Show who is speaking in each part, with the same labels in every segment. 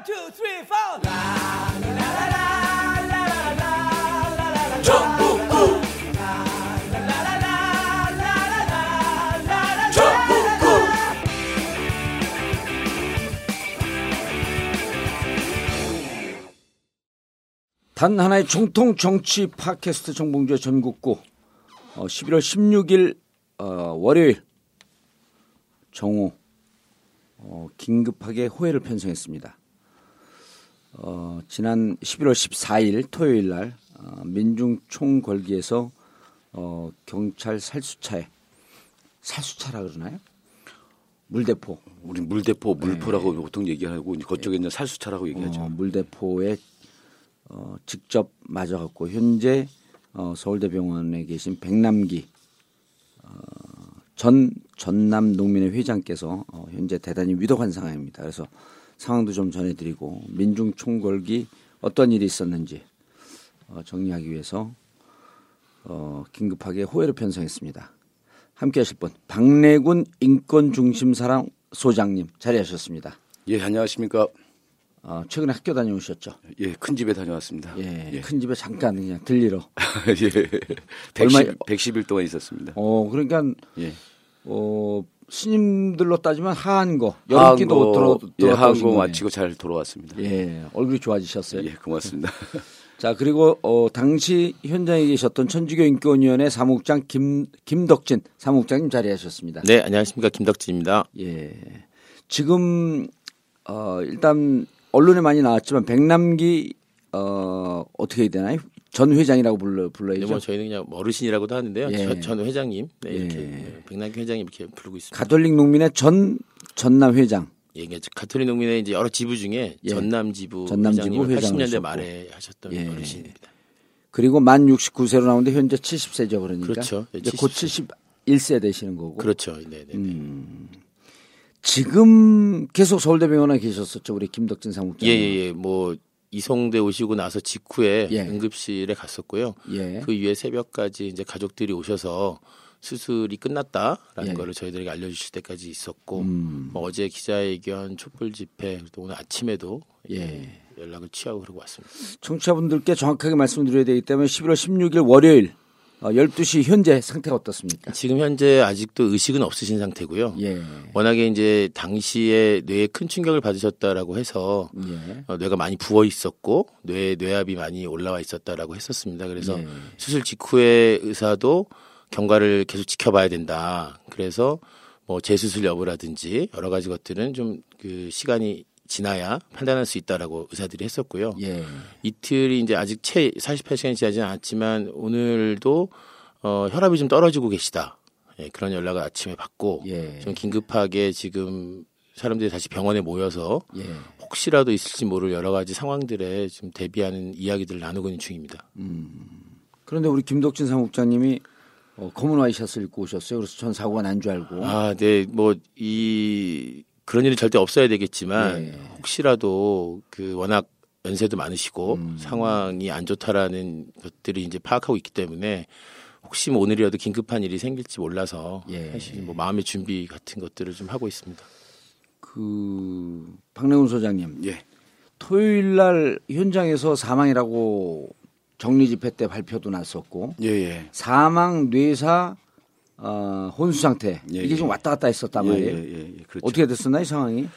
Speaker 1: One, two, three, four.
Speaker 2: 단 하나의 정통 정치 팟캐스트 정봉주의 전국구 어, 11월 16일 어, 월요일 정오 어, 긴급하게 호해를 편성했습니다. 어, 지난 11월 14일 토요일 날 어, 민중 총궐기에서 어, 경찰 살수차에 살수차라 그러나요? 물대포
Speaker 3: 우리 물대포, 물포라고 보통 얘기하고 그쪽에 있는 살수차라고 얘기하죠.
Speaker 2: 어, 물대포에 어, 직접 맞아갖고 현재 어, 서울대병원에 계신 백남기 어, 전 전남 농민의 회장께서 어, 현재 대단히 위독한 상황입니다. 그래서 상황도 좀 전해드리고 민중 총궐기 어떤 일이 있었는지 어, 정리하기 위해서 어, 긴급하게 호해를 편성했습니다. 함께하실 분 박래군 인권중심사랑 소장님 자리하셨습니다.
Speaker 3: 예, 안녕하십니까.
Speaker 2: 어, 최근에 학교 다녀오셨죠?
Speaker 3: 예, 큰 집에 다녀왔습니다.
Speaker 2: 예,
Speaker 3: 예.
Speaker 2: 큰 집에 잠깐 그냥 들리러.
Speaker 3: 예.
Speaker 2: 얼마-
Speaker 3: 110, 110일 동안 있었습니다.
Speaker 2: 어, 그러니까
Speaker 3: 예.
Speaker 2: 어, 스님들로 따지면 하한 거, 여름기도
Speaker 3: 한거,
Speaker 2: 들어
Speaker 3: 예,
Speaker 2: 거네.
Speaker 3: 마치고 잘 돌아왔습니다. 예,
Speaker 2: 예, 얼굴이 좋아지셨어요.
Speaker 3: 고맙습니다.
Speaker 2: 자, 그리고 어, 당시 현장에 계셨던 천주교 인권위원회 사무국장 김 김덕진 사무국장님 자리하셨습니다.
Speaker 4: 네, 안녕하십니까. 김덕진입니다.
Speaker 2: 예. 지금 어, 일단 언론에 많이 나왔지만 백남기 어, 어떻게 해야 되나요? 전 회장이라고 불러
Speaker 4: 네,
Speaker 2: 불러야죠.
Speaker 4: 뭐 저희는 그냥 어르신이라고도 하는데요.
Speaker 2: 예.
Speaker 4: 전, 전 회장님. 네, 이렇게
Speaker 2: 예.
Speaker 4: 네, 백남기 회장님 이렇게 부르고 있습니다.
Speaker 2: 가톨릭 농민의 전 전남 회장.
Speaker 4: 예, 이게 가톨릭 농민의 이제 여러 지부 중에
Speaker 2: 예.
Speaker 4: 전남 지부
Speaker 2: 전남 지부
Speaker 4: 회장을 80년대
Speaker 2: 하셨고.
Speaker 4: 말에 하셨던
Speaker 2: 예.
Speaker 4: 어르신입니다.
Speaker 2: 그리고 만 69세로 나오는데 현재 70세죠, 그러니까.
Speaker 4: 그렇죠. 네,
Speaker 2: 이제 곧 71세 되시는 거고.
Speaker 4: 그렇죠. 네, 네.
Speaker 2: 음. 지금 계속 서울대병원에 계셨었죠, 우리 김덕진 사무국장.
Speaker 4: 예, 예, 예. 뭐 이송대 오시고 나서 직후에
Speaker 2: 예.
Speaker 4: 응급실에 갔었고요.
Speaker 2: 예.
Speaker 4: 그 이후에 새벽까지 이제 가족들이 오셔서 수술이 끝났다라는
Speaker 2: 예.
Speaker 4: 거를 저희들에게 알려주실 때까지 있었고
Speaker 2: 음.
Speaker 4: 뭐 어제 기자회견 촛불 집회 또 오늘 아침에도
Speaker 2: 예.
Speaker 4: 연락을 취하고 그러고 왔습니다.
Speaker 2: 청취자분들께 정확하게 말씀드려야 되기 때문에 11월 16일 월요일 어, 12시 현재 상태가 어떻습니까?
Speaker 4: 지금 현재 아직도 의식은 없으신 상태고요.
Speaker 2: 예.
Speaker 4: 워낙에 이제 당시에 뇌에 큰 충격을 받으셨다라고 해서
Speaker 2: 예.
Speaker 4: 어, 뇌가 많이 부어 있었고 뇌 뇌압이 많이 올라와 있었다라고 했었습니다. 그래서
Speaker 2: 예.
Speaker 4: 수술 직후에 의사도 경과를 계속 지켜봐야 된다. 그래서 뭐 재수술 여부라든지 여러 가지 것들은 좀 그 시간이 지나야 판단할 수 있다라고 의사들이 했었고요.
Speaker 2: 예.
Speaker 4: 이틀이 이제 아직 채 48시간이 지나지 않았지만 오늘도 어, 혈압이 좀 떨어지고 계시다. 예, 그런 연락을 아침에 받고
Speaker 2: 예.
Speaker 4: 좀 긴급하게 지금 사람들이 다시 병원에 모여서
Speaker 2: 예.
Speaker 4: 혹시라도 있을지 모를 여러 가지 상황들에 좀 대비하는 이야기들을 나누고 있는 중입니다.
Speaker 2: 그런데 우리 김덕진 사무국장님이 어, 검은 와이셔츠 입고 오셨어요. 그래서 전 사고가 난 줄 알고.
Speaker 4: 아, 네, 뭐 이 그런 일이 절대 없어야 되겠지만
Speaker 2: 예.
Speaker 4: 혹시라도 그 워낙 연세도 많으시고
Speaker 2: 음.
Speaker 4: 상황이 안 좋다라는 것들이 이제 파악하고 있기 때문에 혹시 뭐 오늘이라도 긴급한 일이 생길지 몰라서
Speaker 2: 예.
Speaker 4: 사실 뭐 마음의 준비 같은 것들을 좀 하고 있습니다.
Speaker 2: 그 박래훈 소장님.
Speaker 3: 예.
Speaker 2: 토요일 날 현장에서 사망이라고 정리 집회 때 발표도 났었고
Speaker 3: 예, 예.
Speaker 2: 사망 뇌사 어, 혼수 상태
Speaker 3: 예,
Speaker 2: 이게 좀
Speaker 3: 예.
Speaker 2: 왔다 갔다 했었단
Speaker 3: 예,
Speaker 2: 말이에요.
Speaker 3: 예. 그렇죠.
Speaker 2: 어떻게 됐었나요 상황이?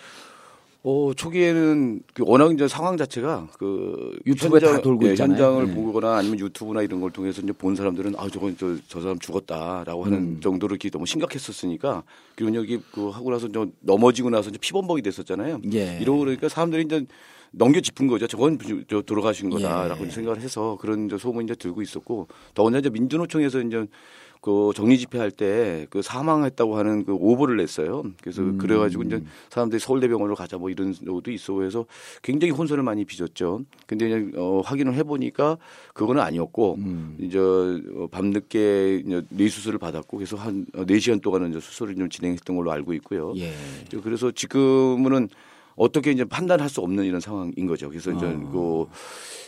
Speaker 3: 어, 초기에는 그 워낙 이제 상황 자체가 그
Speaker 2: 유튜브에 다 돌고
Speaker 3: 예. 현장을
Speaker 2: 네.
Speaker 3: 보거나 아니면 유튜브나 이런 걸 통해서 이제 본 사람들은 아 저건 저, 저 사람 죽었다라고 하는
Speaker 2: 음.
Speaker 3: 정도로 이렇게 너무 심각했었으니까 그리고 여기 그 하고 나서 저 넘어지고 나서 이제 피범벅이 됐었잖아요.
Speaker 2: 예.
Speaker 3: 이러고 그러니까 사람들이 이제 넘겨 짚은 거죠. 저건 저 돌아가신 거다라고
Speaker 2: 예.
Speaker 3: 생각을 해서 그런 소문이 이제 들고 있었고 더군다나 이제 민주노총에서 이제 그 정리 집회할 때 그 사망했다고 하는 그 오보를 냈어요. 그래서
Speaker 2: 음.
Speaker 3: 그래가지고 이제 사람들이 서울대병원으로 가자 뭐 이런 것도 있어 해서 굉장히 혼선을 많이 빚었죠. 근데 이제 어, 확인을 해보니까 그거는 아니었고
Speaker 2: 음.
Speaker 3: 이제 어, 밤늦게 이제 뇌수술을 받았고 그래서 한 어, 4시간 동안은 이제 수술을 좀 진행했던 걸로 알고 있고요.
Speaker 2: 예.
Speaker 3: 그래서 지금은 어떻게 이제 판단할 수 없는 이런 상황인 거죠. 그래서 이제
Speaker 2: 어.
Speaker 3: 그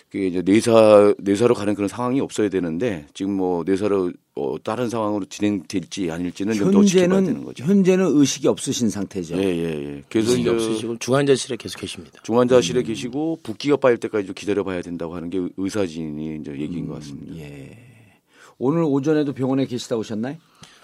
Speaker 3: 그게 이제 내사 내사로 가는 그런 상황이 없어야 되는데 지금 뭐 내사로 어, 다른 상황으로 진행될지 아닐지는 좀더 지켜봐야 되는
Speaker 2: 현재는
Speaker 3: 거죠.
Speaker 2: 현재는 의식이 없으신 상태죠.
Speaker 3: 예, 예, 예. 그래서
Speaker 4: 의식이 없으시고 중환자실에 계속 계십니다.
Speaker 3: 중환자실에
Speaker 2: 음.
Speaker 3: 계시고 붓기가 빠질 때까지 좀 기다려봐야 된다고 하는 게 의사진이 이제 얘기인 것 같습니다.
Speaker 2: 예. 오늘 오전에도 병원에 계시다 오셨나요?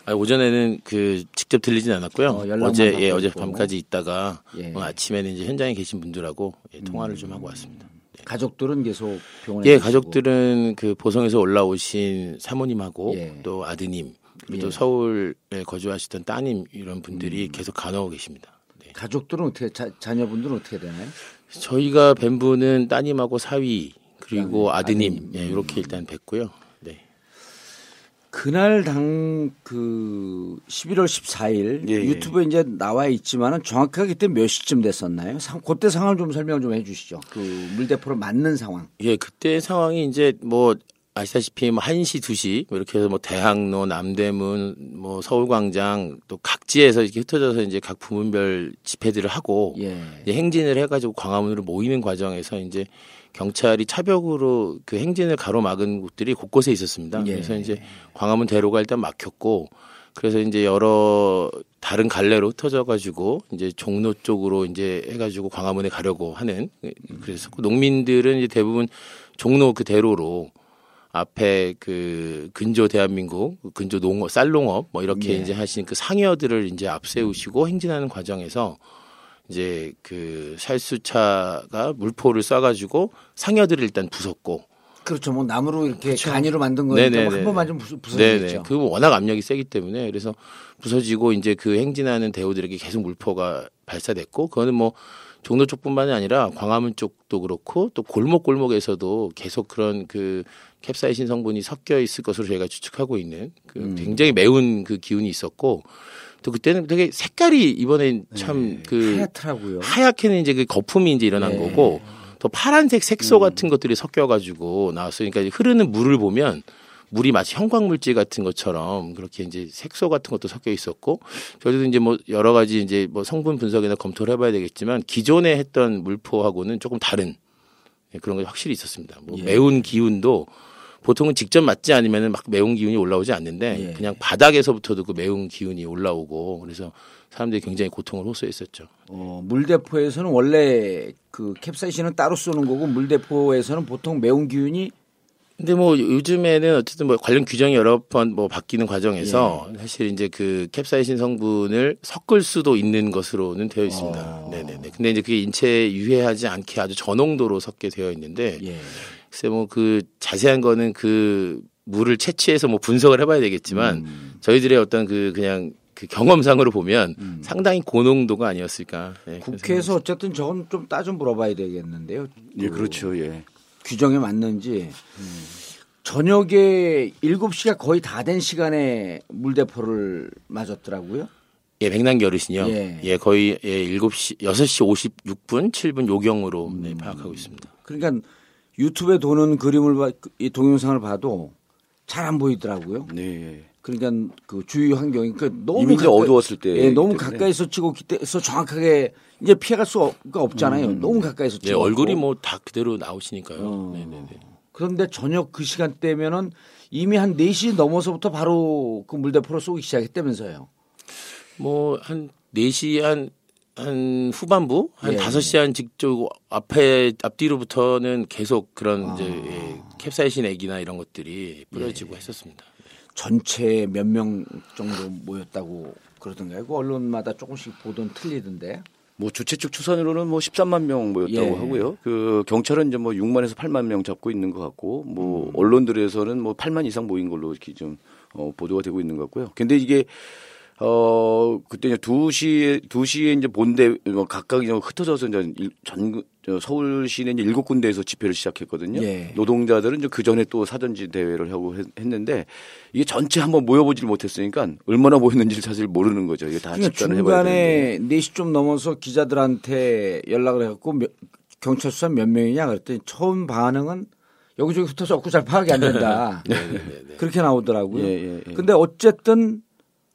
Speaker 4: 아, 오전에는 그 직접 들리진 않았고요.
Speaker 2: 어, 받고
Speaker 4: 예, 어제. 밤까지 있다가
Speaker 2: 예. 음.
Speaker 4: 아침에는 이제 현장에 계신 분들하고 예, 통화를 좀 하고 왔습니다.
Speaker 2: 가족들은 계속 병원에
Speaker 4: 예,
Speaker 2: 계시고.
Speaker 4: 가족들은 그 보성에서 올라오신 사모님하고
Speaker 2: 예.
Speaker 4: 또 아드님 그리고
Speaker 2: 예.
Speaker 4: 또 서울에 거주하시던 따님 이런 분들이
Speaker 2: 음.
Speaker 4: 계속 간호하고 계십니다. 네.
Speaker 2: 가족들은 어떻게 자, 자녀분들은 어떻게 되나요?
Speaker 4: 저희가 뵌 분은 따님하고 사위 그리고 아드님,
Speaker 2: 아드님.
Speaker 4: 예, 이렇게 일단 뵀고요. 네.
Speaker 2: 그날 당 그 11월 14일
Speaker 3: 예, 예.
Speaker 2: 유튜브에 이제 나와 있지만은 정확하게 그때 몇 시쯤 됐었나요? 상, 그때 상황 좀 설명을 좀 해주시죠. 그 물대포를 맞는 상황.
Speaker 4: 예, 그때 상황이 이제 뭐 아시다시피 뭐 1시, 2시 뭐 이렇게 해서 뭐 대학로, 남대문, 뭐 서울광장 또 각지에서 이렇게 흩어져서 이제 각 부문별 집회들을 하고
Speaker 2: 예.
Speaker 4: 행진을 해가지고 광화문으로 모이는 과정에서 이제 경찰이 차벽으로 그 행진을 가로막은 곳들이 곳곳에 있었습니다.
Speaker 2: 예.
Speaker 4: 그래서 이제 광화문 대로가 일단 막혔고 그래서 이제 여러 다른 갈래로 흩어져 가지고 이제 종로 쪽으로 이제 해가지고 광화문에 가려고 하는 그래서 그 농민들은 이제 대부분 종로 그 대로로 앞에 그 근조 대한민국 근조 농업 쌀농업 뭐 이렇게
Speaker 2: 네.
Speaker 4: 이제 하신 그 상여들을 이제 앞세우시고 행진하는 과정에서 이제 그 살수차가 물포를 쏴가지고 상여들을 일단 부쉈고
Speaker 2: 그렇죠. 뭐 나무로 이렇게
Speaker 4: 그렇죠.
Speaker 2: 간이로 만든 거니까
Speaker 4: 네네네.
Speaker 2: 뭐한 번만 좀 부서,
Speaker 4: 네네.
Speaker 2: 부서지겠죠.
Speaker 4: 그 워낙 압력이 세기 때문에 그래서 부서지고 이제 그 행진하는 대우들에게 계속 물포가 발사됐고 그거는 뭐 종로 쪽뿐만이 아니라 광화문 쪽도 그렇고 또 골목 골목에서도 계속 그런 그 캡사이신 성분이 섞여 있을 것으로 저희가 추측하고 있는 그
Speaker 2: 음.
Speaker 4: 굉장히 매운 그 기운이 있었고 또 그때는 되게 색깔이 이번엔 참그
Speaker 2: 하얗더라고요.
Speaker 4: 하얗게는 이제 그 거품이 이제 일어난
Speaker 2: 네.
Speaker 4: 거고 또 파란색 색소
Speaker 2: 음.
Speaker 4: 같은 것들이 섞여가지고 나왔어요. 그러니까 흐르는 물을 보면 물이 마치 형광물질 같은 것처럼 그렇게 이제 색소 같은 것도 섞여 있었고 저희도 이제 뭐 여러 가지 이제 뭐 성분 분석이나 검토를 해봐야 되겠지만 기존에 했던 물포하고는 조금 다른 예, 그런 게 확실히 있었습니다. 뭐
Speaker 2: 예.
Speaker 4: 매운 기운도 보통은 직접 맞지 않으면 막 매운 기운이 올라오지 않는데
Speaker 2: 예.
Speaker 4: 그냥 바닥에서부터도 그 매운 기운이 올라오고 그래서 사람들이 굉장히 고통을 호소했었죠.
Speaker 2: 어, 물대포에서는 원래 그 캡사이신은 따로 쏘는 거고 물대포에서는 보통 매운 기운이
Speaker 4: 근데 뭐 요즘에는 어쨌든 뭐 관련 규정이 여러 번 뭐 바뀌는 과정에서
Speaker 2: 예.
Speaker 4: 사실 이제 그 캡사이신 성분을 섞을 수도 있는 것으로는 되어 있습니다.
Speaker 2: 어.
Speaker 4: 네네네. 근데 이제 그게 인체에 유해하지 않게 아주 저농도로 섞게 되어 있는데
Speaker 2: 예.
Speaker 4: 글쎄 뭐 그 자세한 거는 그 물을 채취해서 뭐 분석을 해봐야 되겠지만
Speaker 2: 음.
Speaker 4: 저희들의 어떤 그 그냥 그 경험상으로 보면 상당히 고농도가 아니었을까. 네,
Speaker 2: 국회에서 어쨌든 저건 좀 따져 물어봐야 되겠는데요.
Speaker 3: 예,
Speaker 2: 그
Speaker 3: 그렇죠. 예.
Speaker 2: 규정에 맞는지 저녁에 7시가 거의 다 된 시간에 물대포를 맞았더라고요.
Speaker 4: 예, 백남기 어르신이요.
Speaker 2: 예.
Speaker 4: 예. 거의 예, 7시, 6시 56분, 7분 요경으로 네, 파악하고 있습니다.
Speaker 2: 그러니까 유튜브에 도는 그림을 봐, 이 동영상을 봐도 잘 안 보이더라고요.
Speaker 3: 네.
Speaker 2: 그러니까 그 주위 환경이 그 너무
Speaker 3: 이미
Speaker 2: 가까이-
Speaker 3: 어두웠을 때
Speaker 2: 예, 너무
Speaker 3: 때문에.
Speaker 2: 가까이서 찍고 그때서 정확하게 이제 피해갈 수가 없잖아요. 너무 가까이서
Speaker 4: 네,
Speaker 2: 찍어.
Speaker 4: 얼굴이 뭐 다 그대로 나오시니까요.
Speaker 2: 어.
Speaker 4: 네네네.
Speaker 2: 그런데 저녁 그 시간대면은 이미 한 4시 넘어서부터 바로 그 물대포를 쏘기 시작했다면서요.
Speaker 4: 뭐, 한 4시 한, 한 후반부? 한
Speaker 2: 예.
Speaker 4: 5시 한 직접 앞에, 앞뒤로부터는 계속 그런
Speaker 2: 아.
Speaker 4: 이제 예, 캡사이신 액이나 이런 것들이
Speaker 2: 예.
Speaker 4: 뿌려지고 했었습니다.
Speaker 2: 전체 몇 명 정도 모였다고 그러던가요? 그 언론마다 조금씩 보던 틀리던데.
Speaker 3: 뭐 주최 측 추산으로는 뭐 13만 명 모였다고
Speaker 2: 예.
Speaker 3: 하고요. 그 경찰은 이제 뭐 6만에서 8만 명 잡고 있는 것 같고 뭐
Speaker 2: 음.
Speaker 3: 언론들에서는 뭐 8만 이상 모인 걸로 이렇게 좀 어, 보도가 되고 있는 것 같고요. 근데 이게 어 그때 이제 2시에 2시에 이제 본대 뭐 각각 이제 흩어져서 이제 일- 전저 서울 시내 이제 일곱 군데에서 집회를 시작했거든요.
Speaker 2: 예.
Speaker 3: 노동자들은 이제 그 전에 또 사전지 대회를 하고 했- 했는데 이게 전체 한번 모여보질 못했으니까 얼마나 모였는지를 사실 모르는 거죠. 이게 다
Speaker 2: 그러니까
Speaker 3: 집단을 해봐야 되는데.
Speaker 2: 중간에 4시 좀 넘어서 기자들한테 연락을 해갖고 몇- 경찰 수사 몇 명이냐 그랬더니 처음 반응은 여기저기 흩어져 없고 잘 파악이 안 된다. 그렇게 나오더라고요.
Speaker 3: 예, 예, 예.
Speaker 2: 근데 어쨌든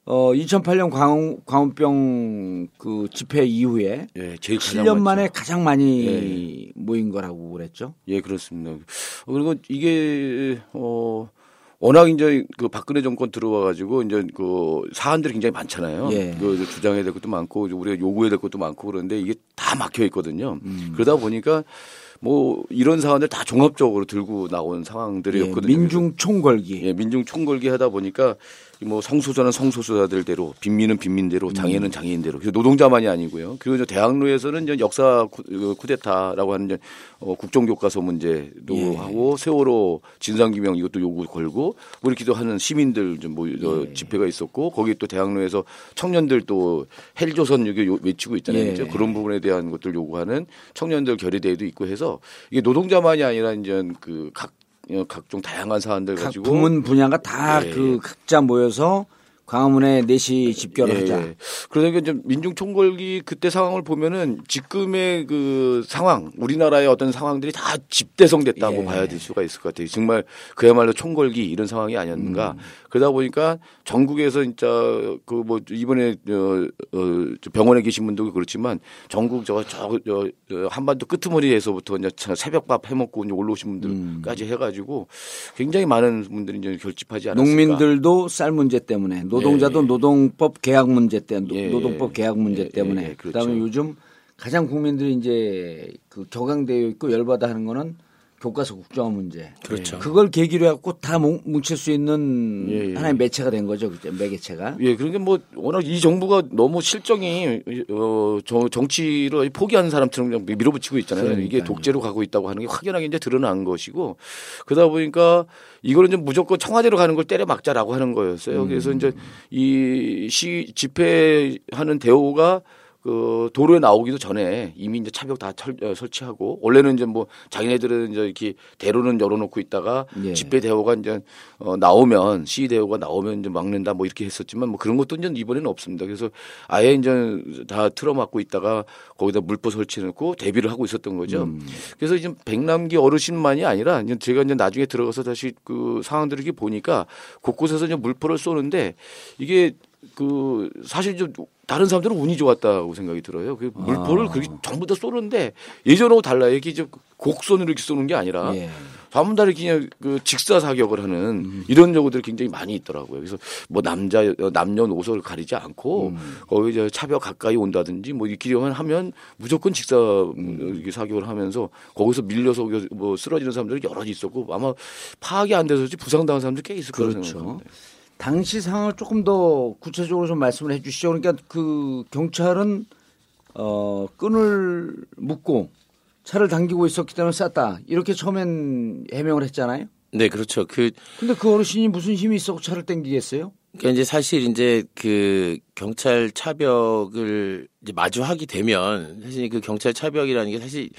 Speaker 2: 어 2008년 광우, 광우병 그 집회 이후에
Speaker 3: 예, 제일 가장
Speaker 2: 7년
Speaker 3: 많죠.
Speaker 2: 만에 가장 많이 모인 거라고 그랬죠.
Speaker 3: 예, 그렇습니다. 어, 그리고 이게 어 워낙 이제 그 박근혜 정권 들어와 가지고 이제 그 사안들이 굉장히 많잖아요.
Speaker 2: 예.
Speaker 3: 그 주장해야 될 것도 많고 우리가 요구해야 될 것도 많고 그런데 이게 다 막혀 있거든요.
Speaker 2: 음.
Speaker 3: 그러다 보니까 뭐 이런 사안을 다 종합적으로 들고 나온
Speaker 2: 예,
Speaker 3: 상황들이었거든요.
Speaker 2: 민중 총궐기.
Speaker 3: 예, 민중 총궐기 하다 보니까 뭐 성소수자는 성소수자들대로 빈민은 빈민대로 장애는 장애인대로 그래서 노동자만이 아니고요. 그리고 대학로에서는 이제 역사 쿠, 그 쿠데타라고 하는 이제 어, 국정교과서 문제도
Speaker 2: 예.
Speaker 3: 하고 세월호 진상규명 이것도 요구 걸고 뭐 이렇게도 하는 시민들 좀 뭐, 어,
Speaker 2: 예.
Speaker 3: 집회가 있었고 거기 또 대학로에서 청년들 또 헬조선 요- 외치고 있잖아요.
Speaker 2: 예.
Speaker 3: 그런 부분에 대한 것들 요구하는 청년들 결의대회도 있고 해서 이게 노동자만이 아니라 이제 그각 어, 각종 다양한 사안들
Speaker 2: 각
Speaker 3: 가지고
Speaker 2: 부문 분야가 다
Speaker 3: 예,
Speaker 2: 그
Speaker 3: 예.
Speaker 2: 각자 모여서 광화문에 4시 집결을 하자.
Speaker 3: 예. 그러니까 이제 민중 총궐기 그때 상황을 보면은 지금의 그 상황, 우리나라의 어떤 상황들이 다 집대성됐다고
Speaker 2: 예.
Speaker 3: 봐야 될 수가 있을 것 같아요. 정말 그야말로 총궐기 이런 상황이 아니었는가.
Speaker 2: 음.
Speaker 3: 그러다 보니까 전국에서 진짜 그 뭐 이번에 어, 어, 저 병원에 계신 분도 그렇지만 전국 저, 저, 저, 저 한반도 끄트머리에서부터 이제 새벽밥 해먹고 이제 올라오신 분들까지
Speaker 2: 음.
Speaker 3: 해가지고 굉장히 많은 분들이 이제 결집하지 않았을까.
Speaker 2: 농민들도 쌀 문제 때문에 노동자도
Speaker 3: 예, 예.
Speaker 2: 노동법 계약 문제 때문에
Speaker 3: 예,
Speaker 2: 노동법
Speaker 3: 예.
Speaker 2: 계약 문제
Speaker 3: 예,
Speaker 2: 때문에
Speaker 3: 예, 예, 그렇죠.
Speaker 2: 그다음에 요즘 가장 국민들이 이제 그 격앙되어 있고 열받아 하는 거는 교과서 국정화 문제.
Speaker 4: 그렇죠.
Speaker 2: 그걸 계기로 해갖고 다 뭉- 뭉칠 수 있는
Speaker 3: 예, 예.
Speaker 2: 하나의 매체가 된 거죠. 그죠? 매개체가.
Speaker 3: 예, 그러니까 뭐 워낙 이 정부가 너무 실정이 어, 저, 정치를 포기하는 사람처럼 밀어붙이고 있잖아요. 이게
Speaker 2: 그러니까요.
Speaker 3: 독재로 가고 있다고 하는 게 확연하게 이제 드러난 것이고 그러다 보니까 이거는 좀 무조건 청와대로 가는 걸 때려 막자라고 하는 거였어요.
Speaker 2: 음.
Speaker 3: 그래서 이제 이 시 집회하는 대우가 그 도로에 나오기도 전에 이미 이제 차벽 다 철- 어, 설치하고 원래는 이제 뭐 자기네들은 이제 이렇게 대로는 열어놓고 있다가
Speaker 2: 예.
Speaker 3: 집회 대호가 이제 어 나오면 시위 대호가 나오면 이제 막는다 뭐 이렇게 했었지만 뭐 그런 것도 이제 이번에는 없습니다. 그래서 아예 이제 다 틀어막고 있다가 거기다 물포 설치해놓고 대비를 하고 있었던 거죠.
Speaker 2: 음.
Speaker 3: 그래서 이제 백남기 어르신만이 아니라 이제 제가 이제 나중에 들어가서 다시 그 상황들을 이렇게 보니까 곳곳에서 이제 물포를 쏘는데 이게 그 사실 좀 다른 사람들은 운이 좋았다고 생각이 들어요. 그 물포를 그렇게 전부 다 쏘는데 예전하고 달라요. 이게 이제 곡선으로 이렇게 쏘는 게 아니라
Speaker 2: 예.
Speaker 3: 전부 그냥 그 직사 사격을 하는 이런 경우들이 굉장히 많이 있더라고요. 그래서 뭐 남자 남녀노소를 가리지 않고 거기 저 차벽 가까이 온다든지 뭐 이렇게만 하면 무조건 직사 이렇게 사격을 하면서 거기서 밀려서 뭐 쓰러지는 사람들이 여럿 있었고 아마 파악이 안 돼서지 부상당한 사람들 꽤 있을 거라고
Speaker 2: 그렇죠.
Speaker 3: 생각합니다.
Speaker 2: 당시 상황을 조금 더 구체적으로 좀 말씀을 해 주시죠. 그러니까 그 경찰은 어 끈을 묶고 차를 당기고 있었기 때문에 쐈다. 이렇게 처음엔 해명을 했잖아요.
Speaker 4: 네, 그렇죠. 그
Speaker 2: 근데 그 어르신이 무슨 힘이 있었고 차를 당기겠어요?
Speaker 4: 그러니까 이제 사실 이제 그 경찰 차벽을 이제 마주하게 되면 사실 그 경찰 차벽이라는 게 사실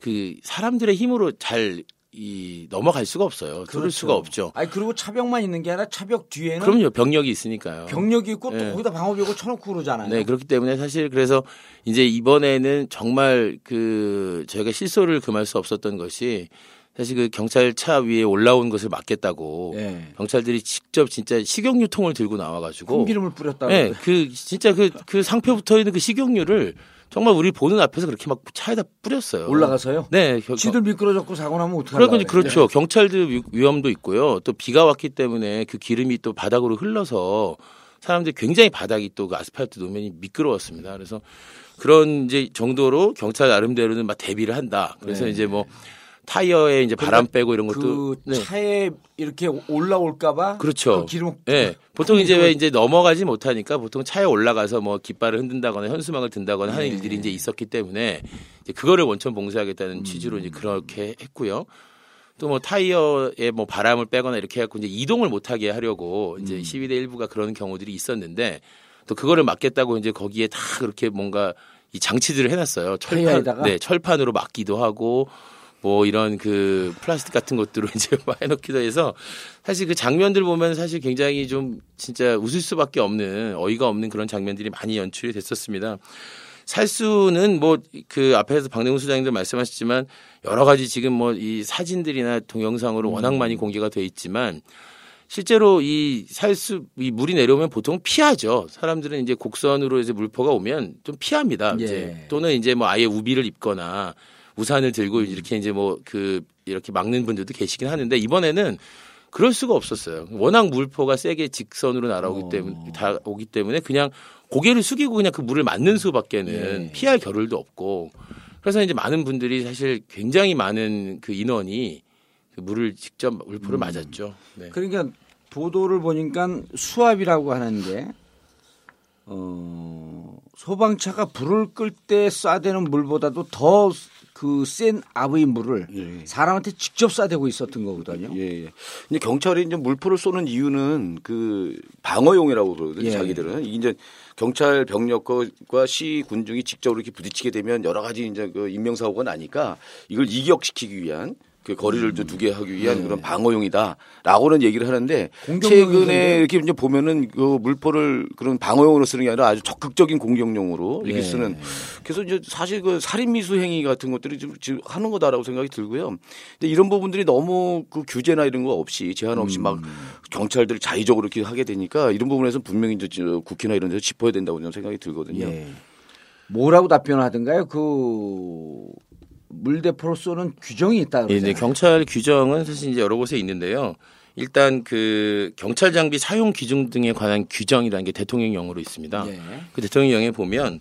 Speaker 4: 그 사람들의 힘으로 잘 이 넘어갈 수가 없어요. 뚫을 수가 없죠.
Speaker 2: 아니 그리고 차벽만 있는 게 아니라 차벽 뒤에는
Speaker 4: 그럼요. 병력이 있으니까요.
Speaker 2: 병력이 있고 또
Speaker 4: 예.
Speaker 2: 거기다 방어벽을 쳐놓고 그러잖아요.
Speaker 4: 네, 그렇기 때문에 사실 그래서 이제 이번에는 정말 그 저희가 실소를 금할 수 없었던 것이 사실 그 경찰차 위에 올라온 것을 막겠다고
Speaker 2: 예.
Speaker 4: 경찰들이 직접 진짜 식용유통을 들고 나와가지고
Speaker 2: 콩기름을 뿌렸다고.
Speaker 4: 네, 그 진짜 그그 상표 붙어 있는 그 식용유를 정말 우리 보는 앞에서 그렇게 막 차에다 뿌렸어요.
Speaker 2: 올라가서요.
Speaker 4: 네, 겨-
Speaker 2: 지들 미끄러졌고 사고 나면 어떡하려고
Speaker 4: 그러니까. 그렇죠. 경찰들 위- 위험도 있고요. 또 비가 왔기 때문에 그 기름이 또 바닥으로 흘러서 사람들이 굉장히 바닥이 또 그 아스팔트 노면이 미끄러웠습니다. 그래서 그런 이제 정도로 경찰 나름대로는 막 대비를 한다. 그래서
Speaker 2: 네.
Speaker 4: 이제 뭐 타이어에 이제 바람 빼고 이런 것도
Speaker 2: 그
Speaker 4: 네.
Speaker 2: 차에 이렇게 올라올까봐
Speaker 4: 그렇죠.
Speaker 2: 그 기름
Speaker 4: 예. 보통 이제 왜 이제 넘어가지 못하니까 보통 차에 올라가서 뭐 깃발을 흔든다거나 현수막을 든다거나 하는
Speaker 2: 네.
Speaker 4: 일들이 이제 있었기 때문에 이제 그거를 원천 봉쇄하겠다는
Speaker 2: 음.
Speaker 4: 취지로 이제 그렇게 했고요. 또 뭐 타이어에 뭐 바람을 빼거나 이렇게 해갖고 이제 이동을 못하게 하려고
Speaker 2: 음.
Speaker 4: 이제 시위대 일부가 그런 경우들이 있었는데 또 그거를 막겠다고 이제 거기에 다 그렇게 뭔가 이 장치들을 해놨어요. 철판,
Speaker 2: 타이어에다가?
Speaker 4: 네, 철판으로 막기도 하고 뭐 이런 그 플라스틱 같은 것들로 이제 막 해놓기도 해서 사실 그 장면들 보면 사실 굉장히 좀 진짜 웃을 수밖에 없는 어이가 없는 그런 장면들이 많이 연출이 됐었습니다. 살수는 뭐 그 앞에서 박내훈 소장님도 말씀하셨지만 여러 가지 지금 뭐 이 사진들이나 동영상으로 워낙 많이 공개가 돼 있지만 실제로 이 살수 이 물이 내려오면 보통 피하죠. 사람들은 이제 곡선으로 이제 물포가 오면 좀 피합니다.
Speaker 2: 예.
Speaker 4: 이제 또는 이제 뭐 아예 우비를 입거나 우산을 들고 이렇게 이제 뭐 그 이렇게 막는 분들도 계시긴 하는데 이번에는 그럴 수가 없었어요. 워낙 물포가 세게 직선으로 날아오기
Speaker 2: 어.
Speaker 4: 때문에 다 오기 때문에 그냥 고개를 숙이고 그냥 그 물을 맞는 수밖에는
Speaker 2: 예.
Speaker 4: 피할 겨를도 없고 그래서 이제 많은 분들이 사실 굉장히 많은 그 인원이 그 물을 직접 물포를 맞았죠. 네.
Speaker 2: 그러니까 보도를 보니까 수압이라고 하는데 어, 소방차가 불을 끌 때 쏴대는 물보다도 더 그센 압의 물을
Speaker 3: 예.
Speaker 2: 사람한테 직접 쏴대고 있었던 거거든요.
Speaker 3: 예, 예. 이제 경찰이 이제 물포를 쏘는 이유는 그 방어용이라고 그러거든요.
Speaker 2: 예.
Speaker 3: 자기들은 이제 경찰 병력과 시 군중이 직접 이렇게 부딪히게 되면 여러 가지 이제 그 인명 사고가 나니까 이걸 이격시키기 위한 그 거리를 좀 두게 하기 위한 그런 방어용이다라고는 얘기를 하는데? 최근에 이렇게 이제 보면은 그 물포를 그런 방어용으로 쓰는 게 아니라 아주 적극적인 공격용으로 이렇게
Speaker 2: 예.
Speaker 3: 쓰는 그래서 이제 사실 그 살인 미수 행위 같은 것들이 지금, 지금 하는 거다라고 생각이 들고요. 근데 이런 부분들이 너무 그 규제나 이런 거 없이 제한 없이 막 경찰들이 자의적으로 이렇게 하게 되니까 이런 부분에서 분명히 이제 저 국회나 이런 데서 짚어야 된다고 저는 생각이 들거든요.
Speaker 2: 예. 뭐라고 답변하던가요? 그 물대포로 쏘는 규정이 있다
Speaker 4: 예. 네, 경찰 규정은 사실 이제 여러 곳에 있는데요. 일단 그 경찰 장비 사용 기준 등에 관한 규정이라는 게 대통령령으로 있습니다.
Speaker 2: 예.
Speaker 4: 그 대통령령에 보면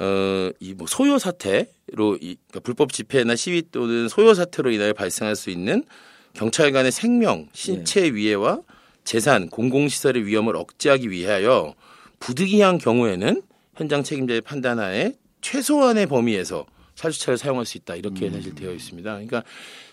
Speaker 4: 어이 뭐 소요 사태로 이 그러니까 불법 집회나 시위 또는 소요 사태로 인하여 발생할 수 있는 경찰관의 생명, 신체 위해와 재산, 공공시설의 위험을 억제하기 위하여 부득이한 경우에는 현장 책임자의 판단하에 최소한의 범위에서 살수차를 사용할 수 있다 이렇게 사실 되어 있습니다. 그러니까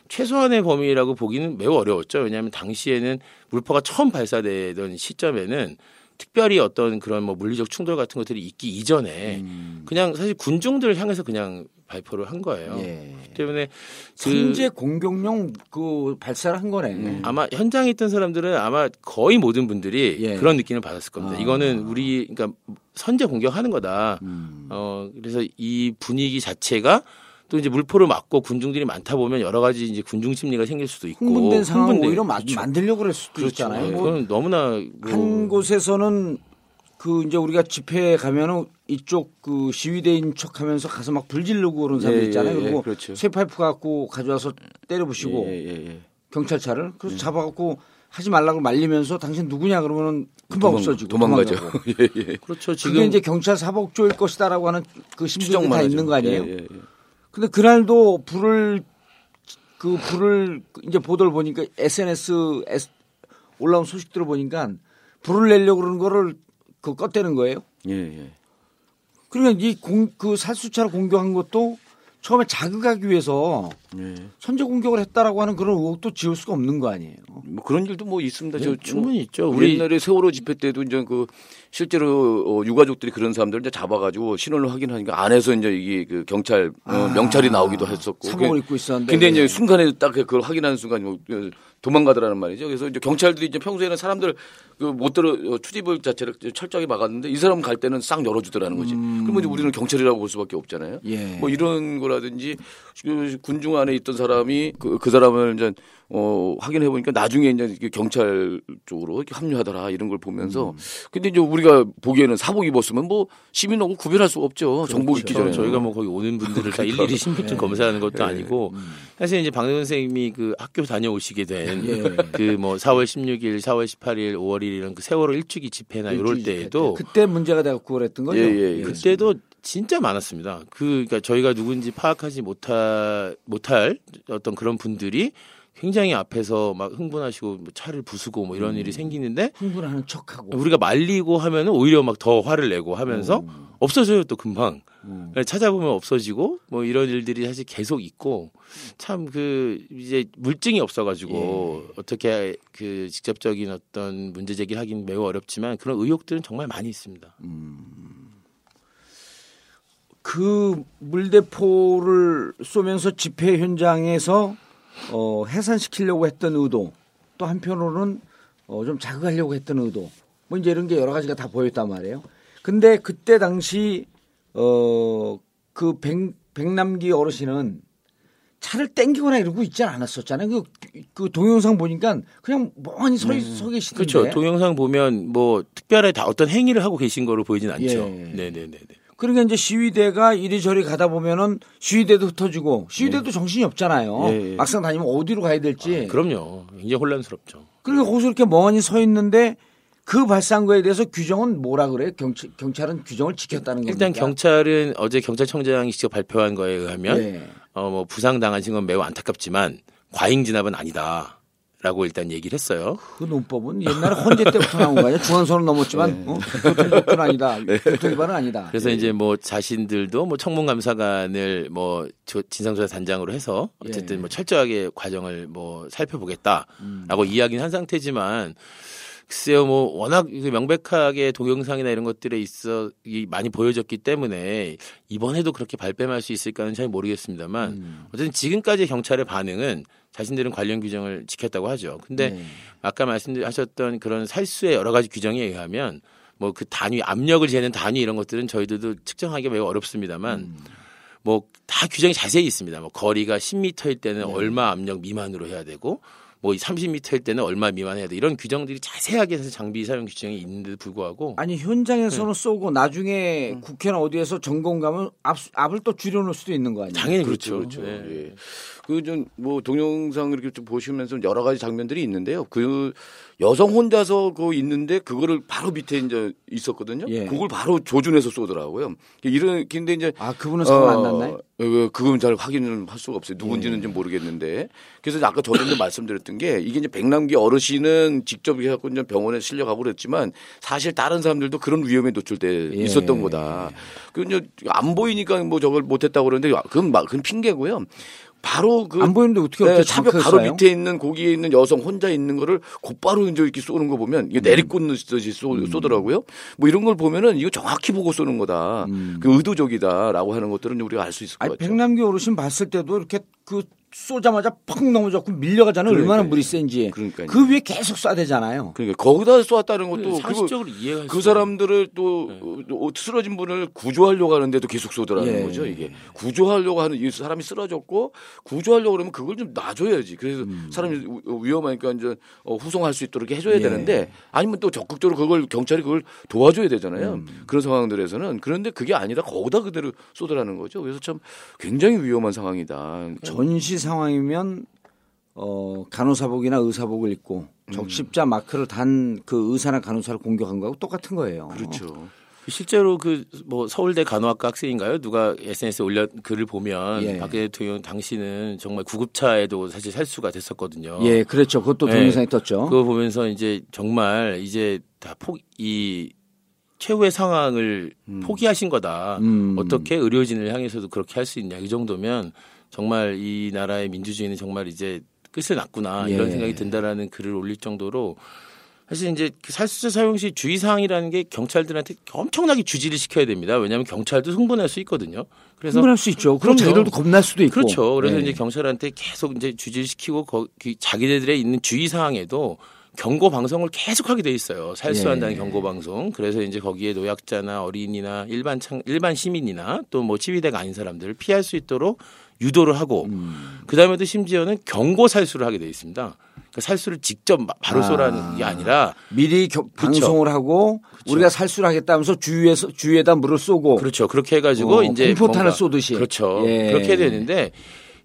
Speaker 4: 최소한의 범위라고 보기는 매우 어려웠죠. 왜냐하면 당시에는 물포가 처음 발사되던 시점에는 특별히 어떤 그런 뭐 물리적 충돌 같은 것들이 있기 이전에 그냥 사실 군중들을 향해서 그냥 발표를 한 거예요.
Speaker 2: 예.
Speaker 4: 때문에 그
Speaker 2: 선제 공격용 그 발사를 한 거네.
Speaker 4: 아마 현장에 있던 사람들은 아마 거의 모든 분들이
Speaker 2: 예.
Speaker 4: 그런 느낌을 받았을 겁니다.
Speaker 2: 아.
Speaker 4: 이거는 우리 그러니까 선제 공격하는 거다.
Speaker 2: 음.
Speaker 4: 어 그래서 이 분위기 자체가 또 이제 물포를 맞고 군중들이 많다 보면 여러 가지 이제 군중 심리가 생길 수도 있고
Speaker 2: 흥분된 상황을
Speaker 4: 흥분돼.
Speaker 2: 오히려 마-
Speaker 4: 그렇죠.
Speaker 2: 만들려고 그럴 수도
Speaker 4: 그렇죠.
Speaker 2: 있잖아요.
Speaker 4: 예,
Speaker 2: 뭐
Speaker 4: 그건 너무나 뭐
Speaker 2: 한 곳에서는 그 이제 우리가 집회에 가면은 이쪽 그 시위대인 척 하면서 가서 막 불지르고 그런 사람들
Speaker 3: 예,
Speaker 2: 있잖아요.
Speaker 3: 예, 예,
Speaker 2: 그리고
Speaker 3: 그렇죠.
Speaker 2: 쇠파이프 갖고 가져와서 때려부시고
Speaker 3: 예, 예, 예.
Speaker 2: 경찰차를 그래서 잡아갖고 하지 말라고 말리면서 당신 누구냐 그러면은 금방
Speaker 3: 도망-
Speaker 2: 없어지고
Speaker 3: 도망가죠. 예, 예.
Speaker 4: 그렇죠.
Speaker 2: 그게
Speaker 4: 지금
Speaker 2: 이제 경찰 사복조일 것이다라고 하는 그 심정이 다 있는. 거 아니에요? 근데 그날도 불을 그 불을 이제 보도를 보니까 SNS 올라온 소식들을 보니까 불을 내려고 그러는 거를 그 껐대는 거예요.
Speaker 3: 예, 예.
Speaker 2: 그러니까 이 공 그 살수차를 공격한 것도 처음에 자극하기 위해서
Speaker 3: 예.
Speaker 2: 선제 공격을 했다라고 하는 그런 의혹도 지울 수가 없는 거 아니에요.
Speaker 3: 뭐 그런 일도 뭐 있습니다.
Speaker 4: 네,
Speaker 3: 저
Speaker 4: 충분히 있죠.
Speaker 3: 우리 옛날에 세월호 집회 때도 이제 그 실제로 어, 유가족들이 그런 사람들 이제 잡아가지고 신원을 확인하니까 안에서 이제 이게 그 경찰 어, 명찰이 나오기도 했었고.
Speaker 2: 아, 사복을 입고 있었는데.
Speaker 3: 근데 이제
Speaker 2: 네.
Speaker 3: 순간에 딱 그걸 확인하는 순간 뭐 도망가더라는 말이죠. 그래서 이제 경찰들이 이제 평소에는 사람들 그못 들어 어, 출입을 자체를 철저하게 막았는데 이 사람 갈 때는 싹 열어주더라는 거지. 그러면 이제 우리는 경찰이라고 볼 수밖에 없잖아요.
Speaker 2: 예.
Speaker 3: 뭐 이런 거라든지 그 군중 안에 있던 사람이 그, 그 사람을 이제 어 확인해 보니까 나중에 이제 경찰 쪽으로 이렇게 합류하더라 이런 걸 보면서 근데 이제 우리가 보기에는 사복 입었으면 뭐 시민하고 구별할 수가 없죠. 정복 있기 전에
Speaker 4: 그렇죠. 저희가 뭐 거기 오는 분들을 다 일일이 신분증 검사하는 것도 아니고 사실 이제 박능 선생님이 그 학교 다녀오시게 된 그뭐 4월 16일, 4월 18일, 5월 1일 이런 그 세월호 일주기 집회나 이럴 때에도
Speaker 2: 그때 문제가 돼갖고 그랬던 거죠.
Speaker 3: 예, 예, 예.
Speaker 4: 그때도 진짜 많았습니다. 그 그러니까 저희가 누군지 파악하지 못할 못할 어떤 그런 분들이 굉장히 앞에서 막 흥분하시고 뭐 차를 부수고 뭐 이런 일이 생기는데
Speaker 2: 흥분하는 척하고.
Speaker 4: 우리가 말리고 하면은 오히려 막 더 화를 내고 하면서 없어져요 또 금방
Speaker 2: 음.
Speaker 4: 찾아보면 없어지고 뭐 이런 일들이 사실 계속 있고 참 그 이제 물증이 없어가지고 어떻게 그 직접적인 어떤 문제 제기를 하긴 매우 어렵지만 그런 의혹들은 정말 많이 있습니다.
Speaker 2: 그 물대포를 쏘면서 집회 현장에서 어, 해산시키려고 했던 의도 또 한편으로는 어, 좀 자극하려고 했던 의도 뭐 이제 이런 게 여러 가지가 다 보였단 말이에요. 근데 그때 당시 어, 그 백, 백남기 어르신은 차를 땡기거나 이러고 있지 않았었잖아요. 그, 그 동영상 보니까 그냥 멍하니 서, 서 계시던데.
Speaker 4: 그렇죠. 동영상 보면 뭐 특별히 다 어떤 행위를 하고 계신 거로 보이진 않죠.
Speaker 2: 예.
Speaker 4: 네네네.
Speaker 2: 그러니까 이제 시위대가 이리저리 가다 보면은 시위대도 흩어지고 시위대도 정신이 없잖아요.
Speaker 3: 예, 예.
Speaker 2: 막상 다니면 어디로 가야 될지.
Speaker 4: 그럼요. 굉장히 혼란스럽죠.
Speaker 2: 그러니까 거기서 이렇게 멍하니 서 있는데 그 거에 대해서 규정은 뭐라 그래요? 경찰, 경찰은 규정을 지켰다는 겁니까?
Speaker 4: 일단 경찰은 어제 경찰청장이 직접 발표한 거에 의하면
Speaker 2: 예.
Speaker 4: 어뭐 부상 당하신 건 매우 안타깝지만 과잉 진압은 아니다 라고 일단 얘기를 했어요.
Speaker 2: 그 논법은 옛날에 헌재 때부터 나온 거 아니야? 중앙선을 넘었지만 어? 교통법은 아니다. 교통위반은 아니다.
Speaker 4: 네. 그래서 이제 뭐 자신들도 뭐 청문감사관을 뭐 조- 진상조사 단장으로 해서 어쨌든
Speaker 2: 예.
Speaker 4: 뭐 철저하게 과정을 뭐 살펴보겠다라고 이야기는 한 상태지만 글쎄요, 뭐 워낙 그 명백하게 동영상이나 이런 것들에 있어 이 많이 보여졌기 때문에 이번에도 그렇게 발뺌할 수 있을까는 잘 모르겠습니다만 어쨌든 지금까지 경찰의 반응은 자신들은 관련 규정을 지켰다고 하죠. 근데
Speaker 2: 네.
Speaker 4: 아까 말씀하셨던 그런 살수의 여러 가지 규정에 의하면 뭐 그 단위 압력을 재는 단위 이런 것들은 저희들도 측정하기 매우 어렵습니다만 뭐다 규정이 자세히 있습니다. 뭐 거리가 10m일 때는 얼마 압력 미만으로 해야 되고 뭐 30m일 때는 얼마 미만 해야 돼. 이런 규정들이 자세하게 사실 장비 사용 규정이 있는데도 불구하고
Speaker 2: 아니
Speaker 4: 네.
Speaker 2: 현장에서는 쏘고 나중에
Speaker 4: 음.
Speaker 2: 국회나 어디에서 점검 가면 앞, 앞을 또 줄여놓을 수도 있는 거 아니에요?
Speaker 4: 당연히
Speaker 3: 그렇죠,
Speaker 4: 그렇죠.
Speaker 3: 그렇죠.
Speaker 4: 네.
Speaker 3: 예. 그좀뭐 동영상 이렇게 좀 보시면서 여러 가지 장면들이 있는데요. 그 여성 혼자서 그 있는데 그거를 바로 밑에 이제 있었거든요.
Speaker 2: 예.
Speaker 3: 그걸 바로 조준해서 쏘더라고요. 이런 근데 이제
Speaker 2: 아 그분은 사고 안 났나요?
Speaker 3: 어, 어, 그건 잘 확인을 할 수가 없어요. 누군지는 좀 모르겠는데. 그래서 아까 저도 말씀드렸던 게 이게 이제 백남기 어르신은 직접 해갖고 이제 병원에 실려가고 그랬지만 사실 다른 사람들도 그런 위험에 노출돼
Speaker 2: 예.
Speaker 3: 있었던 거다. 그 이제 안 보이니까 뭐 저걸 못했다고 그러는데 그건 막 그건 핑계고요. 바로 그
Speaker 2: 안 보이는데 어떻게
Speaker 3: 네, 차벽 바로
Speaker 2: 쏴요?
Speaker 3: 밑에 있는 거기에 있는 여성 혼자 있는 거를 곧바로 이제 이렇게 쏘는 거 보면
Speaker 2: 음.
Speaker 3: 이게 내리꽂는 듯이 쏘, 쏘더라고요. 뭐 이런 걸 보면은 이거 정확히 보고 쏘는 거다. 그 의도적이다라고 하는 것들은 우리가 알 수 있을 것
Speaker 2: 음. 아니
Speaker 3: 같죠.
Speaker 2: 백남기 어르신 봤을 때도 이렇게 그 쏘자마자 펑 넘어졌고 밀려가잖아요. 얼마나
Speaker 3: 그러니까요.
Speaker 2: 물이 센지.
Speaker 3: 그러니까요.
Speaker 2: 그 위에 계속 쏴대잖아요.
Speaker 3: 그러니까 거기다 쏘았다는 것도
Speaker 4: 상식적으로 이해가 네.
Speaker 3: 그 사람들을 또 어, 쓰러진 분을 구조하려고 하는데도 계속 쏘더라는
Speaker 2: 예.
Speaker 3: 거죠 이게 구조하려고 하는 이 사람이 쓰러졌고 구조하려고 그러면 그걸 좀 놔줘야지 그래서
Speaker 2: 음.
Speaker 3: 사람이 우- 위험하니까 이제 어, 후송할 수 있도록 해줘야
Speaker 2: 예.
Speaker 3: 되는데 아니면 또 적극적으로 그걸 경찰이 그걸 도와줘야 되잖아요
Speaker 2: 음.
Speaker 3: 그런 상황들에서는 그런데 그게 아니라 거기다 그대로 쏘더라는 거죠 그래서 참 굉장히 위험한 상황이다
Speaker 2: 전시 상황이면 어, 간호사복이나 의사복을 입고
Speaker 3: 음.
Speaker 2: 적십자 마크를 단 그 의사나 간호사를 공격한 거하고 똑같은 거예요.
Speaker 3: 그렇죠
Speaker 4: 실제로 그 뭐 서울대 간호학과 학생인가요? 누가 SNS에 올려 글을 보면
Speaker 2: 예.
Speaker 4: 박 대통령 당시는 정말 구급차에도 사실 살수가 됐었거든요.
Speaker 2: 예, 그렇죠. 그것도
Speaker 4: 네.
Speaker 2: 동영상에 떴죠.
Speaker 4: 그거 보면서 이제 정말 이제 다 포 이 최후의 상황을 포기하신 거다.
Speaker 2: 음.
Speaker 4: 어떻게 의료진을 향해서도 그렇게 할 수 있냐. 이 정도면 정말 이 나라의 민주주의는 정말 이제 끝을 났구나. 이런
Speaker 2: 예.
Speaker 4: 생각이 든다라는 글을 올릴 정도로 사실 이제 그 살수자 사용 시 주의사항이라는 게 경찰들한테 엄청나게 주지를 시켜야 됩니다. 왜냐하면 경찰도 흥분할 수 있거든요. 그래서
Speaker 2: 흥분할 수 있죠. 그럼. 자기들도 겁날 수도 있고.
Speaker 4: 그렇죠. 그래서
Speaker 2: 예.
Speaker 4: 이제 경찰한테 계속 이제 주지를 시키고 거, 그 자기네들의 있는 주의 사항에도 경고 방송을 계속하게 돼 있어요. 살수한다는
Speaker 2: 예.
Speaker 4: 경고 방송. 그래서 이제 거기에 노약자나 어린이나 일반 창, 일반 시민이나 또뭐 치위대가 아닌 사람들을 피할 수 있도록 유도를 하고
Speaker 2: 음.
Speaker 4: 그 다음에도 심지어는 경고 살수를 하게 돼 있습니다. 그러니까 살수를 직접 마- 바로
Speaker 2: 아.
Speaker 4: 쏘라는 게 아니라
Speaker 2: 미리 겨- 방송을 하고 우리가 살수를 하겠다면서 주위에서 주위에다 물을 쏘고
Speaker 4: 그렇죠. 그렇게 해가지고
Speaker 2: 어,
Speaker 4: 이제
Speaker 2: 공포탄을
Speaker 4: 뭔가-
Speaker 2: 쏘듯이.
Speaker 4: 그렇죠.
Speaker 2: 예.
Speaker 4: 그렇게 해야 되는데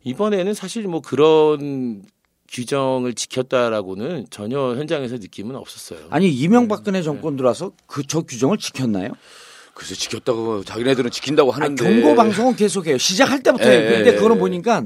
Speaker 4: 이번에는 사실 뭐 그런 규정을 지켰다라고는 전혀 현장에서 느낌은 없었어요.
Speaker 2: 아니 이명박근혜 정권 들어와서 그 저 규정을 지켰나요?
Speaker 3: 그래서 지켰다고 자기네들은 지킨다고 하는데
Speaker 2: 경고 방송은 계속해요. 시작할 때부터
Speaker 3: 예,
Speaker 2: 해요. 근데
Speaker 3: 예,
Speaker 2: 그거는
Speaker 3: 예.
Speaker 2: 보니까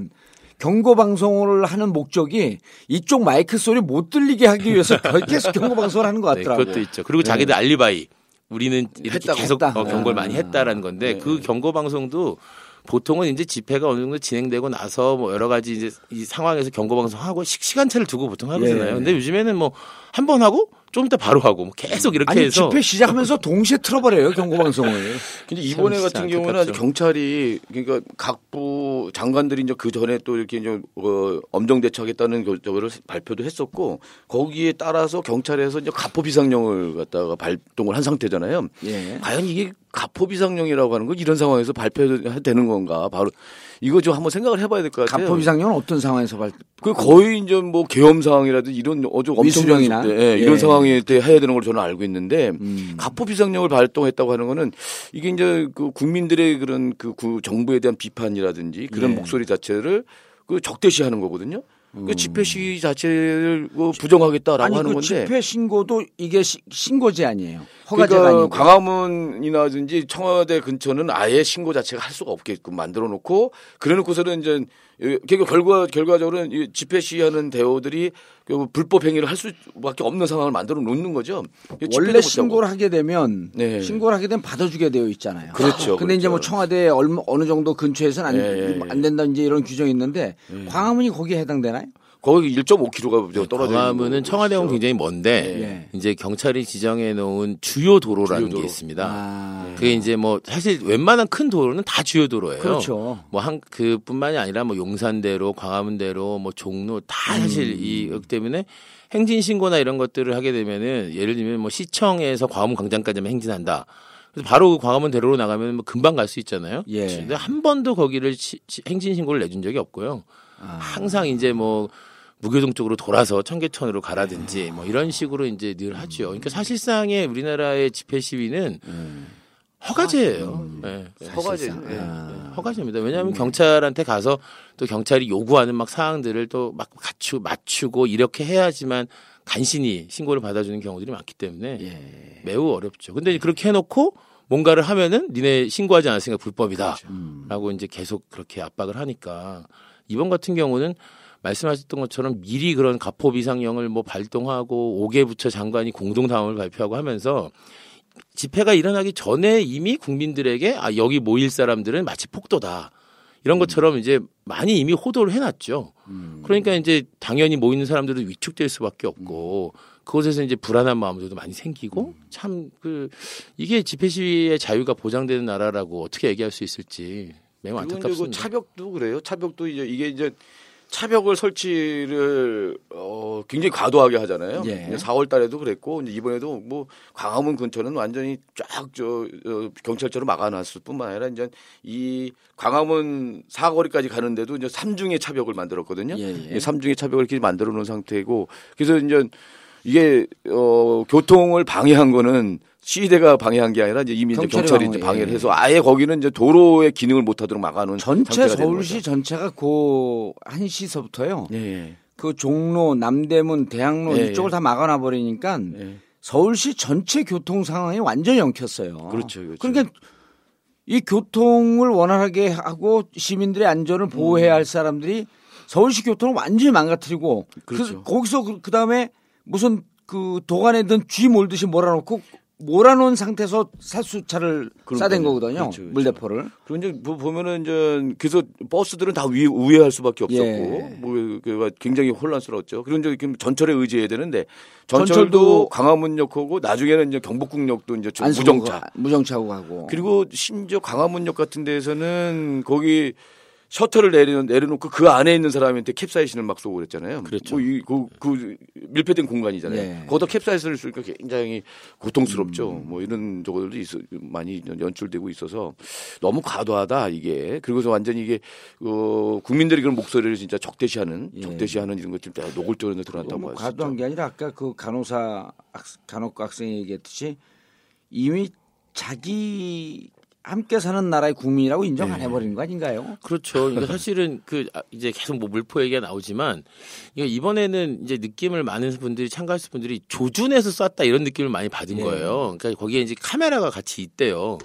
Speaker 2: 경고 방송을 하는 목적이 이쪽 마이크 소리 못 들리게 하기 위해서 계속 경고 방송을 하는 것
Speaker 4: 네,
Speaker 2: 같더라고요.
Speaker 4: 그것도 있죠. 그리고 자기들 알리바이 우리는 이렇게
Speaker 3: 했다고.
Speaker 4: 계속
Speaker 2: 했다.
Speaker 4: 어, 경고를
Speaker 2: 아.
Speaker 4: 많이 했다라는 건데
Speaker 3: 네.
Speaker 4: 그 경고 방송도 보통은 이제 집회가 어느 정도 진행되고 나서 뭐 여러 가지 이제 이 상황에서 경고 방송하고 시- 시간차를 두고 보통 하거든요.
Speaker 2: 예.
Speaker 4: 근데 요즘에는 뭐 한 번 하고 좀 이따 바로 하고 뭐 계속 이렇게
Speaker 2: 아니
Speaker 4: 해서
Speaker 2: 집회 시작하면서 동시에 틀어버려요 경고 방송을.
Speaker 3: 근데 이번에
Speaker 4: 참
Speaker 3: 같은 경우는
Speaker 4: 안타깝죠.
Speaker 3: 경찰이 그러니까 각부 장관들이 이제 그 전에 또 이렇게 이제 어, 엄정 대처하겠다는 그- 저거를 발표도 했었고 거기에 따라서 경찰에서 이제 가포 비상령을 갖다가 발동을 한 상태잖아요.
Speaker 2: 예.
Speaker 3: 과연 이게 가포비상령이라고 하는 거 이런 상황에서 발표되는 건가? 바로 이거 좀 한번 생각을 해봐야 될 것 같아요.
Speaker 2: 가포 비상령은 어떤 상황에서 발
Speaker 3: 그 거의 이제 뭐 계엄 상황이라든지 이런
Speaker 2: 위수령이나?
Speaker 3: 때, 예,
Speaker 2: 예.
Speaker 3: 이런 상황에 때 해야 되는 걸 저는 알고 있는데
Speaker 2: 음.
Speaker 3: 가포 비상령을 발동했다고 하는 거는 이게 이제 그 국민들의 그런 그 구- 정부에 대한 비판이라든지 그런
Speaker 2: 예.
Speaker 3: 목소리 자체를 그 적대시하는 거거든요.
Speaker 2: 음.
Speaker 3: 그 집회 시위 자체를 그 부정하겠다라고
Speaker 2: 아니
Speaker 3: 하는
Speaker 2: 그
Speaker 3: 건데
Speaker 2: 집회 신고도 이게 시- 신고제 아니에요. 허가제가
Speaker 3: 그러니까
Speaker 2: 아니고.
Speaker 3: 광화문이나든지 청와대 근처는 아예 신고 자체가 할 수가 없게끔 만들어 놓고 그래 놓고서는 이제 결과 결과 결과적으로는 이 집회 시위하는 대우들이 그 불법 행위를 할 수밖에 없는 상황을 만들어 놓는 거죠.
Speaker 2: 원래. 신고를 하게 되면
Speaker 3: 네.
Speaker 2: 신고를 하게 되면 받아주게 되어 있잖아요.
Speaker 3: 그렇죠,
Speaker 2: 근데 이제 뭐
Speaker 3: 그렇죠.
Speaker 2: 청와대 얼마 어느 정도 근처에서는 안,
Speaker 3: 예, 예, 예.
Speaker 2: 안 된다 이제 이런 규정이 있는데 광화문이 거기에 해당되나요?
Speaker 3: 거기 1.5km가 떨어져 있는
Speaker 4: 광화문은. 청와대하고 굉장히 먼데
Speaker 2: 예.
Speaker 4: 이제 경찰이 지정해 놓은 주요 도로라는
Speaker 3: 주요 도로.
Speaker 4: 게 있습니다.
Speaker 2: 아,
Speaker 4: 그게 이제 뭐 사실 웬만한 큰 도로는 다 주요 도로예요.
Speaker 2: 그렇죠.
Speaker 4: 뭐 한 그뿐만이 아니라 뭐 용산대로, 광화문대로, 뭐 종로 다 사실
Speaker 2: 음.
Speaker 4: 이 그렇기 때문에 행진 신고나 이런 것들을 하게 되면은 예를 들면 뭐 시청에서 광화문 광장까지만 행진한다. 그래서 바로 그 광화문 대로로 나가면 뭐 금방 갈 수 있잖아요.
Speaker 2: 예.
Speaker 4: 근데 한 번도 거기를 시- 행진 신고를 내준 적이 없고요.
Speaker 2: 아.
Speaker 4: 항상 이제 뭐 무교동 쪽으로 돌아서 청계천으로 가라든지 뭐 이런 식으로 이제 늘 하죠. 그러니까 사실상의 우리나라의 집회 시위는 허가제예요. 예.
Speaker 3: 허가제.
Speaker 2: 사실상.
Speaker 3: 예.
Speaker 2: 아.
Speaker 4: 허가제입니다. 왜냐하면 경찰한테 가서 또 경찰이 요구하는 막 사항들을 또 막 갖추 맞추고 이렇게 해야지만 간신히 신고를 받아주는 경우들이 많기 때문에
Speaker 2: 예.
Speaker 4: 매우 어렵죠. 근데 그렇게 해놓고 뭔가를 하면은 니네 신고하지 않았으니까 불법이다라고
Speaker 2: 그렇죠.
Speaker 4: 이제 계속 그렇게 압박을 하니까 이번 같은 경우는 말씀하셨던 것처럼 미리 그런 가포 비상령을 뭐 발동하고 5개 부처 장관이 공동 당원을 발표하고 하면서 집회가 일어나기 전에 이미 국민들에게 아 여기 모일 사람들은 마치 폭도다 이런 것처럼 이제 많이 이미 호도를 해놨죠. 그러니까 이제 당연히 모이는 사람들도 위축될 수밖에 없고 그곳에서 이제 불안한 마음들도 많이 생기고 참 그 이게 집회 시위의 자유가 보장되는 나라라고 어떻게 얘기할 수 있을지 매우
Speaker 3: 그
Speaker 4: 안타깝습니다.
Speaker 3: 차벽도 그래요. 차벽도 이제 이게 이제 차벽을 설치를 어 굉장히 과도하게 하잖아요.
Speaker 2: 예.
Speaker 3: 4월 달에도 그랬고 이제 이번에도 뭐 광화문 근처는 완전히 쫙저 어, 경찰차로 막아놨을 뿐만 아니라 이제 이 광화문 사거리까지 가는데도 이제 삼중의 차벽을 만들었거든요.
Speaker 2: 예, 예.
Speaker 3: 이 삼중의 차벽을 이렇게 만들어 놓은 상태고 그래서 이제 이게 어 교통을 방해한 거는 시위대가 방해한 게 아니라 이제 이미 이제
Speaker 2: 경찰이
Speaker 3: 경찰이 이제
Speaker 2: 방해,
Speaker 3: 방해를
Speaker 2: 예.
Speaker 3: 해서 아예 거기는 이제 도로의 기능을 못하도록 막아놓은
Speaker 2: 전체 서울시. 전체가 그 한시서부터요.
Speaker 3: 예, 예.
Speaker 2: 그 종로, 남대문, 대학로
Speaker 3: 예,
Speaker 2: 이쪽을
Speaker 3: 예.
Speaker 2: 다 막아놔 버리니까
Speaker 3: 예.
Speaker 2: 서울시 전체 교통 상황이 완전히 엉켰어요.
Speaker 3: 그렇죠, 그렇죠.
Speaker 2: 그러니까 이 교통을 원활하게 하고 시민들의 안전을 보호해야 할 사람들이 서울시 교통을 완전히 망가뜨리고
Speaker 3: 그렇죠.
Speaker 2: 그, 거기서 그, 그다음에 무슨 그 도관에 든 쥐 몰듯이 몰아놓고 몰아놓은 상태에서 살수차를. 싸댄 거거든요.
Speaker 3: 그렇죠, 그렇죠.
Speaker 2: 물대포를.
Speaker 3: 보- 보면은 이제 그래서 버스들은 다 위, 우회할 수밖에 없었고
Speaker 2: 예.
Speaker 3: 뭐그 굉장히 혼란스러웠죠. 그런 이제 지금 전철에 의지해야 되는데
Speaker 2: 전철도
Speaker 3: 전철도 광화문역하고 나중에는 이제 경복궁역도 이제 무정차.
Speaker 2: 가- 무정차고 가고.
Speaker 3: 그리고 심지어 광화문역 같은 데에서는 거기 셔터를 내려, 내려놓고 그 안에 있는 사람한테 캡사이신을 막 쏘고 그랬잖아요.
Speaker 4: 그렇죠.
Speaker 3: 뭐 이, 그, 그 밀폐된 공간이잖아요.
Speaker 2: 예.
Speaker 3: 거기다 캡사이신을 쏘니까 굉장히 고통스럽죠.
Speaker 2: 음.
Speaker 3: 뭐 이런 저거들도 있어, 많이 연출되고 있어서 너무 과도하다 이게. 그리고서 완전히 이게 어, 국민들이 그런 목소리를 진짜 적대시하는
Speaker 2: 예.
Speaker 3: 적대시하는 이런 다 노골적으로 드러났다고
Speaker 2: 너무
Speaker 3: 할수
Speaker 2: 과도한. 게 아니라 아까 그 간호사 학- 간호과 학생이 얘기했듯이 이미 자기 함께 사는 나라의 국민이라고 인정
Speaker 3: 네.
Speaker 2: 안 해버리는 거 아닌가요?
Speaker 4: 그렇죠. 그러니까 사실은 그 아, 이제 계속 뭐 물포 얘기가 나오지만 이번에는 이제 느낌을 많은 분들이 참가했을 분들이 조준해서 쐈다 이런 느낌을 많이 받은
Speaker 2: 예.
Speaker 4: 거예요. 그러니까 거기에 이제 카메라가 같이 있대요.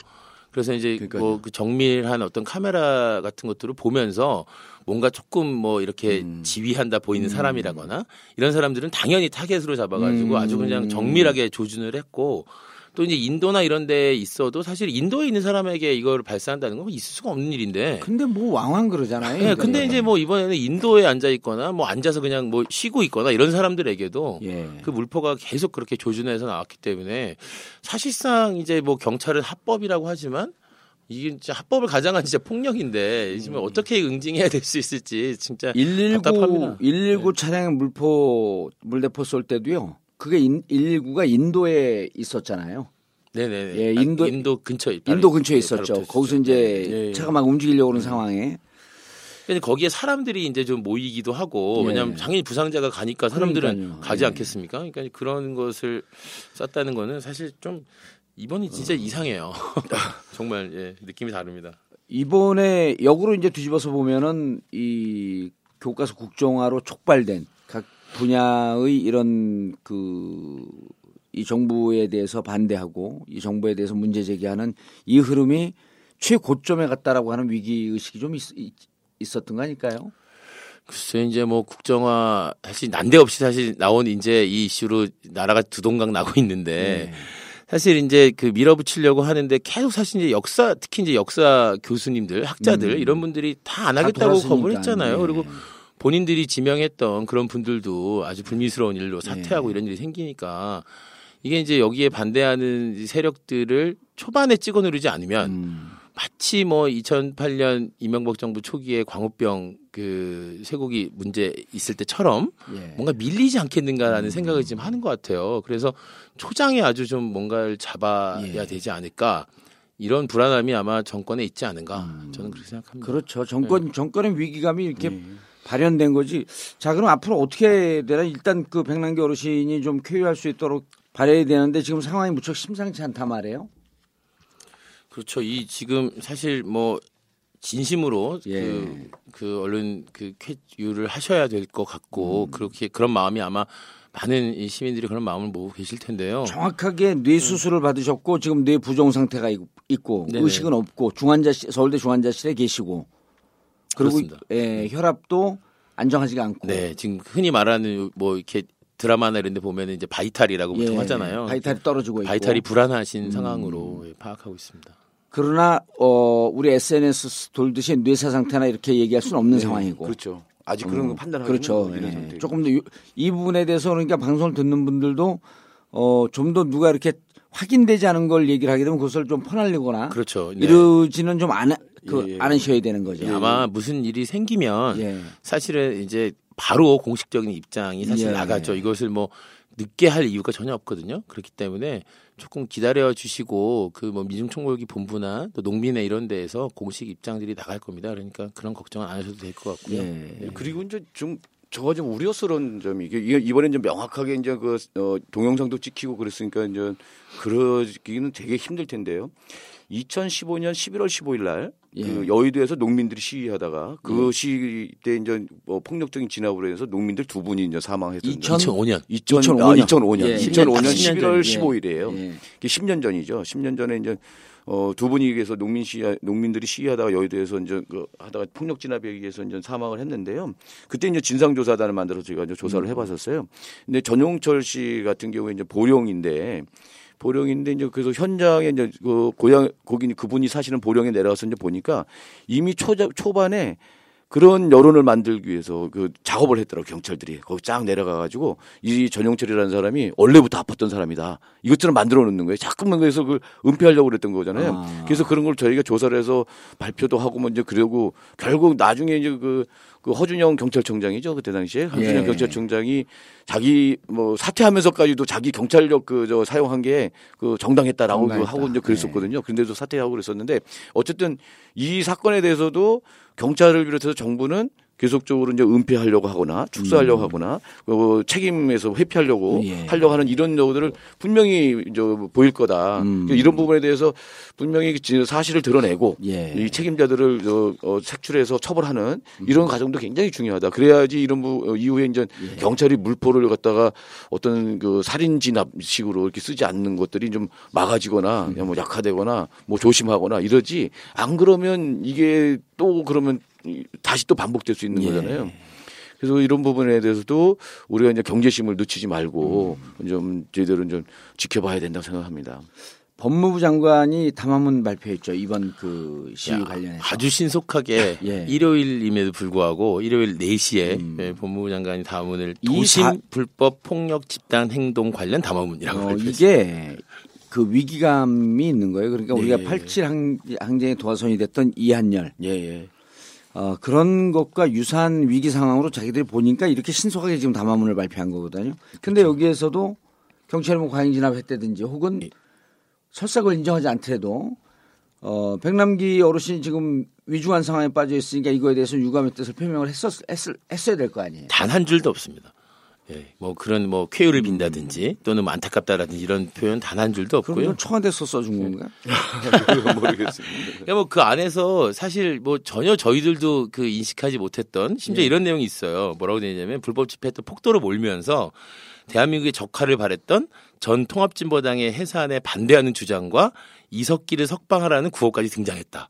Speaker 4: 그래서 이제. 뭐 그 정밀한 어떤 카메라 같은 것들을 보면서 뭔가 조금 뭐 이렇게
Speaker 3: 음.
Speaker 4: 지휘한다 보이는 사람이라거나 이런 사람들은 당연히 타겟으로 잡아가지고
Speaker 2: 음.
Speaker 4: 아주 그냥 정밀하게 조준을 했고 또 이제 인도나 이런 데 있어도 사실 인도에 있는 사람에게 이걸 발사한다는 건 있을 수가 없는 일인데
Speaker 2: 근데 뭐 왕왕 그러잖아요.
Speaker 4: 네, 근데. 이제 뭐 이번에는 인도에 앉아 있거나 뭐 앉아서 그냥 뭐 쉬고 있거나 이런 사람들에게도
Speaker 2: 예.
Speaker 4: 그 물포가 계속 그렇게 조준해서 나왔기 때문에 사실상 이제 뭐 경찰은 합법이라고 하지만 이게 진짜 합법을 가장한 진짜 폭력인데 지금 어떻게 응징해야 될 수 있을지 진짜
Speaker 2: 119
Speaker 4: 답답합니다.
Speaker 2: 119 차량 물포 물대포 쏠 때도요. 그게 인, 119가 인도에 있었잖아요.
Speaker 4: 네네.
Speaker 2: 예, 인도-
Speaker 4: 인도 근처
Speaker 2: 인도 근처에 있었죠. 거기서 이제
Speaker 4: 예, 예.
Speaker 2: 차가 막 움직이려고 하는 상황에
Speaker 4: 근데 거기에 사람들이 이제 좀 모이기도 하고
Speaker 2: 예.
Speaker 4: 왜냐하면 당연히 부상자가 가니까 사람들은
Speaker 2: 그러니까요.
Speaker 4: 가지
Speaker 2: 예.
Speaker 4: 않겠습니까? 그러니까 그런 것을 썼다는 거는 사실 좀 이번이 진짜 이상해요. 정말 예, 느낌이 다릅니다.
Speaker 2: 이번에 역으로 이제 뒤집어서 보면은 이 교과서 국정화로 촉발된 각 분야의 이런 그 이 정부에 대해서 반대하고 이 정부에 대해서 문제 제기하는 이 흐름이 최고점에 갔다라고 하는 위기 의식이 좀 있, 었던거 아닐까요?
Speaker 4: 글쎄 이제 뭐 국정화 사실 난데없이 사실 나온 이제 이 이슈로 나라가 두동강 나고 있는데
Speaker 2: 네.
Speaker 4: 사실 이제 그 밀어붙이려고 하는데 계속 사실 이제 역사 특히 이제 역사 교수님들 학자들
Speaker 2: 음.
Speaker 4: 이런 분들이
Speaker 2: 다안다
Speaker 4: 하겠다고
Speaker 2: 돌았으니까.
Speaker 4: 거부를 했잖아요.
Speaker 2: 네.
Speaker 4: 그리고 본인들이 지명했던 그런 분들도 아주 불미스러운 일로 사퇴하고
Speaker 2: 네.
Speaker 4: 이런 일이 생기니까 이게 이제 여기에 반대하는 이 세력들을 초반에 찍어 누르지 않으면
Speaker 2: 음.
Speaker 4: 마치 뭐 2008년 이명박 정부 초기에 광우병 그 쇠고기 문제 있을 때처럼
Speaker 2: 예.
Speaker 4: 뭔가 밀리지 않겠는가라는
Speaker 2: 음.
Speaker 4: 생각을 지금 하는 것 같아요. 그래서 초장에 아주 좀 뭔가를 잡아야
Speaker 2: 예.
Speaker 4: 되지 않을까 이런 불안함이 아마 정권에 있지 않은가
Speaker 2: 음.
Speaker 4: 저는 그렇게 생각합니다.
Speaker 2: 그렇죠. 정권 정권의 위기감이 이렇게
Speaker 3: 네.
Speaker 2: 발현된 거지. 자, 그럼 앞으로 어떻게 되나? 일단 그 백남기 어르신이 좀 쾌유할 수 있도록 발해야 되는데 지금 상황이 무척 심상치 않다 말이에요.
Speaker 4: 그렇죠. 이 지금 사실 뭐 진심으로
Speaker 2: 예.
Speaker 4: 그, 그 얼른 그 쾌유를 하셔야 될 것 같고
Speaker 2: 음.
Speaker 4: 그렇게 그런 마음이 아마 많은 이 시민들이 그런 마음을 모으고 계실 텐데요.
Speaker 2: 정확하게 뇌 수술을 받으셨고 지금 뇌 부종 상태가 있- 있고
Speaker 4: 네네.
Speaker 2: 의식은 없고 중환자실 서울대 중환자실에 계시고 그리고
Speaker 4: 그렇습니다.
Speaker 2: 예, 혈압도 안정하지가 않고
Speaker 4: 네, 지금 흔히 말하는 뭐 이렇게 드라마나 이런 데 보면은 이제 바이탈이라고 보통
Speaker 2: 예,
Speaker 4: 하잖아요.
Speaker 2: 바이탈이 떨어지고 있고
Speaker 4: 바이탈이 불안하신 상황으로 예, 파악하고 있습니다.
Speaker 2: 그러나 어 우리 SNS 돌듯이 뇌사 상태나 이렇게 얘기할 수는 없는 상황이고
Speaker 3: 그렇죠. 아직 그런 거 판단하기는
Speaker 2: 그렇죠.
Speaker 3: 상태이고.
Speaker 2: 조금 더 이 부분에 대해서 그러니까 방송을 듣는 분들도 어 좀 더 누가 이렇게 확인되지 않은 걸 얘기를 하게 되면 그것을 좀 퍼날리거나
Speaker 4: 그렇죠. 네.
Speaker 2: 이러지는 좀 안, 그,
Speaker 3: 예, 예.
Speaker 2: 않으셔야 되는 거죠.
Speaker 4: 아마 무슨 일이 생기면
Speaker 2: 예.
Speaker 4: 사실은 이제 바로 공식적인 입장이 사실
Speaker 2: 예.
Speaker 4: 나가죠. 이것을 뭐 늦게 할 이유가 전혀 없거든요. 그렇기 때문에 조금 기다려 주시고 그뭐 미중총궐기 본부나 또 농민회 이런 데에서 공식 입장들이 나갈 겁니다. 그러니까 그런 걱정은 안 하셔도 될 것 같고요.
Speaker 2: 예.
Speaker 3: 그리고 이제 좀 저가 좀 우려스러운 점이 이게 이게 이번에 좀 명확하게 이제 그 어, 동영상도 찍히고 그랬으니까 이제 그러기는 되게 힘들 텐데요. 2015년 11월 15일 날
Speaker 2: 예.
Speaker 3: 그 여의도에서 농민들이 시위하다가 그 시위 때 이제 뭐 폭력적인 진압으로 해서 농민들 두 분이 이제 사망했었는데
Speaker 2: 2000
Speaker 4: 2005년
Speaker 3: 2000,
Speaker 2: 2005년.
Speaker 3: 아, 2005년.
Speaker 2: 예.
Speaker 3: 2005년
Speaker 4: 딱 10년
Speaker 3: 11월
Speaker 2: 전.
Speaker 3: 15일이에요.
Speaker 2: 예.
Speaker 3: 이게 10년 전이죠. 10년 전에 이제 어, 두 분이 위해서 농민 시위, 농민들이 시위하다가 여의도에서 이제 그 하다가 폭력 진압에 의해서 이제 사망을 했는데요. 그때 이제 진상조사단을 만들어서 제가 이제 조사를 해봤었어요. 근데 전용철 씨 같은 경우에 이제 보령인데 보령인데 이제 그래서 현장에 이제 그 고향 거기 그분이 사시는 보령에 내려가서 이제 보니까 이미 초 초반에 그런 여론을 만들기 위해서 그 작업을 했더라고 경찰들이. 거기 쫙 내려가 가지고 이 전용철이라는 사람이 원래부터 아팠던 사람이다. 이것처럼 만들어 놓는 거예요. 자꾸만 그래서 그걸 은폐하려고 그랬던 거잖아요.
Speaker 2: 아.
Speaker 3: 그래서 그런 걸 저희가 조사를 해서 발표도 하고 뭐 이제 그러고 결국 나중에 이제 그, 그 허준영 경찰청장이죠 그때 당시에 허준영
Speaker 2: 예.
Speaker 3: 경찰청장이 자기 뭐 사퇴하면서까지도 자기 경찰력 그 저 사용한 게 그 정당했다라고 그. 하고 이제 그랬었거든요. 그런데도 사퇴하고 그랬었는데 어쨌든 이 사건에 대해서도 경찰을 비롯해서 정부는 계속적으로 이제 은폐하려고 하거나 축소하려고 하거나 어, 책임에서 회피하려고
Speaker 2: 음. 예.
Speaker 3: 하려고 하는 이런 요들을 분명히 이제 보일 거다.
Speaker 2: 음.
Speaker 3: 이런 부분에 대해서 분명히 지- 사실을 드러내고
Speaker 2: 예.
Speaker 3: 이 책임자들을 어, 어, 색출해서 처벌하는 이런 과정도 굉장히 중요하다. 그래야지 이런 부 어, 이후에 이제
Speaker 2: 예.
Speaker 3: 경찰이 물포를 갖다가 어떤 그 살인 진압식으로 이렇게 쓰지 않는 것들이 좀 막아지거나
Speaker 2: 음.
Speaker 3: 뭐 약화되거나 뭐 조심하거나 이러지 안 그러면 이게 또 그러면 이- 다시 또 반복될 수 있는
Speaker 2: 예.
Speaker 3: 거잖아요. 그래서 이런 부분에 대해서도 우리가 이제 경제심을 늦추지 말고
Speaker 2: 음.
Speaker 3: 좀 저희들은 좀 지켜봐야 된다고 생각합니다.
Speaker 2: 법무부 장관이 담화문 발표했죠. 이번 그 시위
Speaker 4: 야,
Speaker 2: 관련해서.
Speaker 4: 아주 신속하게
Speaker 2: 예.
Speaker 4: 일요일임에도 불구하고 일요일 4시에 예, 법무부 장관이 담화문을
Speaker 2: 이
Speaker 4: 도심
Speaker 2: 다-
Speaker 4: 불법 폭력 집단 행동 관련 담화문이라고
Speaker 2: 어,
Speaker 4: 발표했습니다.
Speaker 2: 이게 그 위기감이 있는 거예요. 그러니까 우리가
Speaker 3: 예.
Speaker 2: 87 항, 항쟁에 도화선이 됐던 이한열
Speaker 3: 예, 예.
Speaker 2: 어, 그런 것과 유사한 위기 상황으로 자기들이 보니까 이렇게 신속하게 지금 담화문을 발표한 거거든요. 근데
Speaker 3: 그렇죠.
Speaker 2: 여기에서도 경찰이 뭐 과잉 진압했다든지 혹은 설사 그걸 인정하지 않더라도 어, 백남기 어르신이 지금 위중한 상황에 빠져 있으니까 이거에 대해서 유감의 뜻을 표명을 했었, 했을, 했어야 될 거 아니에요.
Speaker 4: 단 한 줄도 없습니다. 예, 뭐 그런 뭐 쾌유를 빈다든지 또는 뭐 안타깝다라든지 이런 표현 단 한 줄도 없고요.
Speaker 2: 좀 청와대에서 써준 건가?
Speaker 3: 모르겠습니다.
Speaker 4: 그러니까 뭐그 안에서 사실 뭐 전혀 저희들도 그 인식하지 못했던 심지어 이런 내용이 있어요. 뭐라고 되냐면 불법 집회했던 폭도로 몰면서 대한민국의 적화를 바랬던 전 통합진보당의 해산에 반대하는 주장과 이석기를 석방하라는 구호까지 등장했다.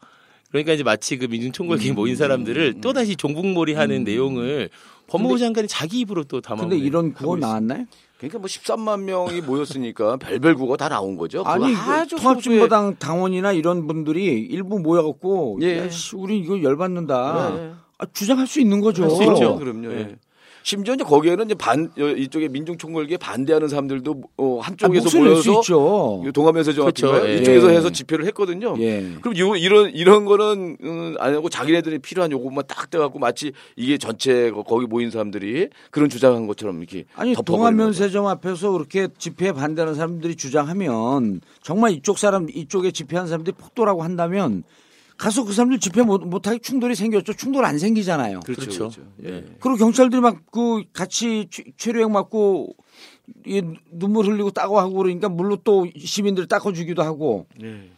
Speaker 4: 그러니까 이제 마치 그 민중총궐기에 모인 사람들을 또 다시 종북몰이하는 내용을 법무부 장관이 자기 입으로 또 담아.
Speaker 2: 근데 이런 구호 나왔나요?
Speaker 3: 그러니까 뭐 13만 명이 모였으니까 별별 국어 다 나온 거죠.
Speaker 2: 아니
Speaker 3: 아주
Speaker 2: 그 통합진보당 당원이나 이런 분들이 일부 모여갖고
Speaker 3: 예.
Speaker 2: 야, 씨, 우리 이거 열받는다
Speaker 3: 예, 예.
Speaker 2: 아, 주장할 수 있는 거죠.
Speaker 4: 할수 있죠.
Speaker 3: 그럼요.
Speaker 4: 예.
Speaker 3: 예. 심지어 이제 거기에는 이제 반 어, 이쪽에 민중 총궐기에 반대하는 사람들도 어,
Speaker 2: 아,
Speaker 3: 한쪽에서
Speaker 2: 낼수
Speaker 3: 모여서
Speaker 2: 있죠.
Speaker 3: 동아면서
Speaker 4: 그렇죠. 예.
Speaker 3: 이쪽에서
Speaker 2: 예.
Speaker 3: 해서 집회를 했거든요.
Speaker 2: 예.
Speaker 3: 그럼 요, 이런 이런 거는 음, 안 하고 자기네들이 필요한 요것만 딱 떼갖고 마치 이게 전체 거- 거기 모인 사람들이 그런 주장한 것처럼 이렇게
Speaker 2: 아니. 동아면세점 앞에서 그렇게 집회에 반대하는 사람들이 주장하면 정말 이쪽 사람 이쪽에 집회한 사람들이 폭도라고 한다면 가서 그 사람들 집회 못, 못하게 충돌이 생겼죠. 충돌 안 생기잖아요.
Speaker 3: 그렇죠.
Speaker 4: 그렇죠.
Speaker 3: 그렇죠. 예.
Speaker 2: 그리고 경찰들이 막 그 같이 최- 최루액 맞고 이 눈물 흘리고 따고 하고 그러니까 물로 또 시민들 닦아주기도 하고
Speaker 4: 아니,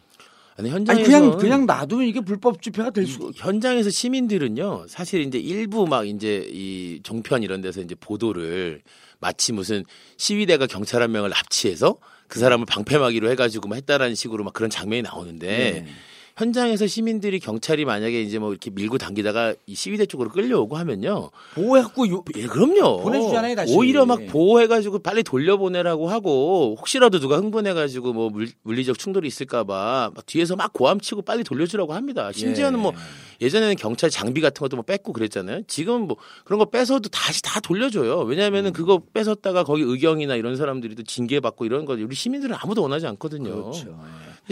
Speaker 2: 아니
Speaker 4: 현장에서
Speaker 2: 그냥 그냥 놔두면 이게 불법 집회가 될 수.
Speaker 4: 현장에서 시민들은요 사실 이제 일부 막 이제 이 종편 이런 데서 이제 보도를 마치 무슨 시위대가 경찰 한 명을 납치해서 그 사람을 방패막이로 해가지고 막 했다라는 식으로 막 그런 장면이 나오는데
Speaker 2: 네.
Speaker 4: 현장에서 시민들이 경찰이 만약에 이제 뭐 이렇게 밀고 당기다가 이 시위대 쪽으로 끌려오고 하면요
Speaker 2: 보호해갖고 요,
Speaker 4: 예, 그럼요.
Speaker 2: 보내주잖아요, 다시.
Speaker 4: 오히려 막 보호해가지고 빨리 돌려보내라고 하고 혹시라도 누가 흥분해가지고 뭐 물, 물리적 충돌이 있을까봐 막 뒤에서 막 고함치고 빨리 돌려주라고 합니다. 심지어는
Speaker 2: 예.
Speaker 4: 뭐 예전에는 경찰 장비 같은 것도 뭐 뺏고 그랬잖아요. 지금 뭐 그런 거 뺏어도 다시 다 돌려줘요. 왜냐하면은 그거 뺏었다가 거기 의경이나 이런 사람들이 또 징계받고 이런 거 우리 시민들은 아무도 원하지 않거든요.
Speaker 2: 그렇죠.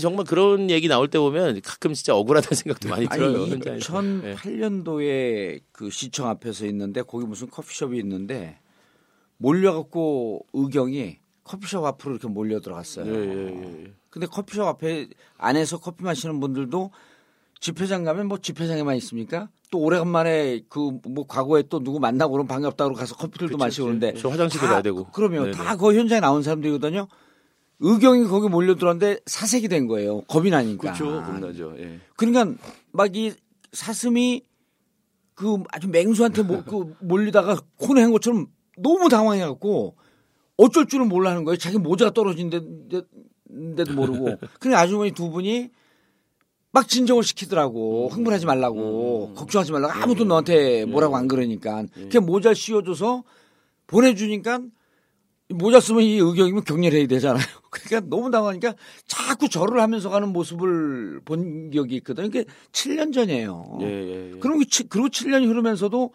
Speaker 4: 정말 그런 얘기 나올 때 보면 가끔 진짜 억울하다는 생각도 많이 들어요.
Speaker 2: 아니
Speaker 4: 현장에서. 예.
Speaker 2: 2008년도에 그 시청 앞에서 있는데 거기 무슨 커피숍이 있는데 몰려갖고 의경이 커피숍 앞으로 이렇게 몰려 들어갔어요.
Speaker 3: 예, 예, 예.
Speaker 2: 근데 커피숍 앞에 안에서 커피 마시는 분들도 집회장 가면 뭐 집회장에만 있습니까? 또 오래간만에 그 뭐 과거에 또 누구 만나고 그러면 반갑다고 가서 커피들도 마시고 그러는데
Speaker 4: 저 화장실도
Speaker 2: 다
Speaker 4: 가야 되고.
Speaker 2: 그러면
Speaker 4: 네네.
Speaker 2: 다그 현장에 나온 사람들이거든요. 의경이 거기 몰려 들어왔는데 사색이 된 거예요. 겁이 나니까.
Speaker 3: 그렇죠. 겁나죠. 예.
Speaker 2: 그러니까 막 이 사슴이 그 아주 맹수한테 모, 그 몰리다가 코너한 것처럼 너무 당황해갖고 어쩔 줄은 몰라는 거예요. 자기 모자가 떨어진데도 모르고. 그냥 아주머니 두 분이 막 진정을 시키더라고. 흥분하지 말라고. 걱정하지 말라고. 아무도 너한테 뭐라고 안 그러니까. 그냥 모자를 씌워줘서 보내주니까 모자 쓰면 이 의경이면 격렬해야 되잖아요. 그러니까 너무 당하니까 자꾸 절을 하면서 가는 모습을 본 기억이 있거든요. 그게 7년 전이에요.
Speaker 3: 예, 예, 예.
Speaker 2: 그 치- 그리고 7년이 흐르면서도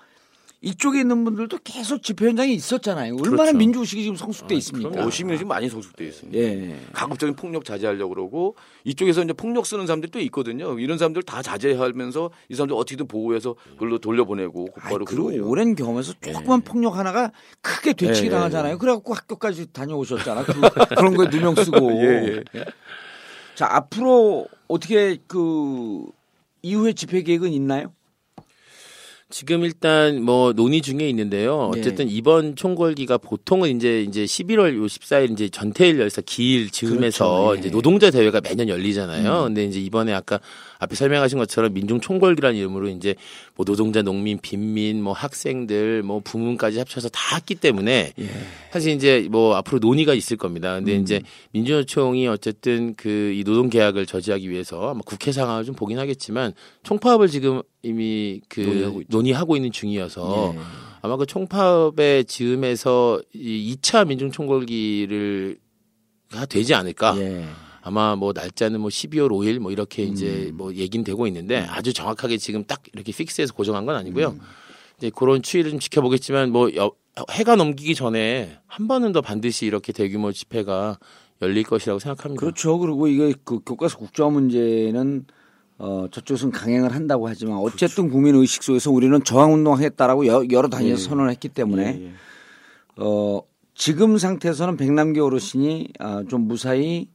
Speaker 2: 이쪽에 있는 분들도 계속 집회 현장에 있었잖아요. 얼마나
Speaker 4: 그렇죠.
Speaker 2: 민주의식이 지금 성숙돼 있습니까?
Speaker 3: 그럼 시민이 지금 많이 성숙돼 있습니다.
Speaker 2: 예.
Speaker 3: 가급적인 폭력 자제하려고 그러고 이쪽에서 이제 폭력 쓰는 사람들이 또 있거든요. 이런 사람들 다 자제하면서 이 사람들 어떻게든 보호해서 그걸로 돌려보내고 곧바로
Speaker 2: 그리고
Speaker 3: 그러고요.
Speaker 2: 오랜 경험에서 조그만 폭력 하나가 크게 되치기
Speaker 3: 예, 예,
Speaker 2: 당하잖아요. 그래갖고 학교까지 다녀오셨잖아. 그, 그런 거에 누명 쓰고.
Speaker 3: 예,
Speaker 2: 자, 앞으로 어떻게 그 이후에 집회 계획은 있나요?
Speaker 4: 지금 일단 뭐 논의 중에 있는데요.
Speaker 2: 네.
Speaker 4: 어쨌든 이번 총궐기가 보통은 이제 이제 11월 요 14일 이제 전태일 열사 기일 즈음에서
Speaker 2: 그렇죠. 예. 음.
Speaker 4: 이제 노동자 대회가 매년 열리잖아요. 근데 이제 이번에 아까 앞에 설명하신 것처럼 민중 총궐기라는 이름으로 이제 뭐 노동자, 농민, 빈민, 뭐 학생들, 뭐 부문까지 합쳐서 다 했기 때문에
Speaker 2: 예.
Speaker 4: 사실 이제 뭐 앞으로 논의가 있을 겁니다. 근데
Speaker 2: 음.
Speaker 4: 이제 민주노총이 어쨌든 그 이 노동 계약을 저지하기 위해서 아마 국회 상황을 좀 보긴 하겠지만 총파업을 지금 이미 그
Speaker 3: 논의하고.
Speaker 4: 논의하고 있는 중이어서
Speaker 2: 예.
Speaker 4: 아마 그 총파업의 즈음에서 이 2차 민중 총궐기를 가 되지 않을까.
Speaker 2: 예.
Speaker 4: 아마 뭐 날짜는 뭐 12월 5일 뭐 이렇게 이제
Speaker 2: 음.
Speaker 4: 뭐 얘기는 되고 있는데 아주 정확하게 지금 딱 이렇게 픽스해서 고정한 건 아니고요.
Speaker 2: 음.
Speaker 4: 이제 그런 추이를 좀 지켜보겠지만 뭐 여- 해가 넘기기 전에 한 번은 더 반드시 이렇게 대규모 집회가 열릴 것이라고 생각합니다.
Speaker 2: 그렇죠. 그리고 이게 그 교과서 국정화 문제는 어 저쪽에서는 강행을 한다고 하지만 어쨌든 국민 의식 속에서 우리는 저항 운동하겠다라고 여- 여러 단위에서 선언을 했기 때문에
Speaker 3: 예, 예.
Speaker 2: 어 지금 상태에서는 백남기 어르신이 아, 좀 무사히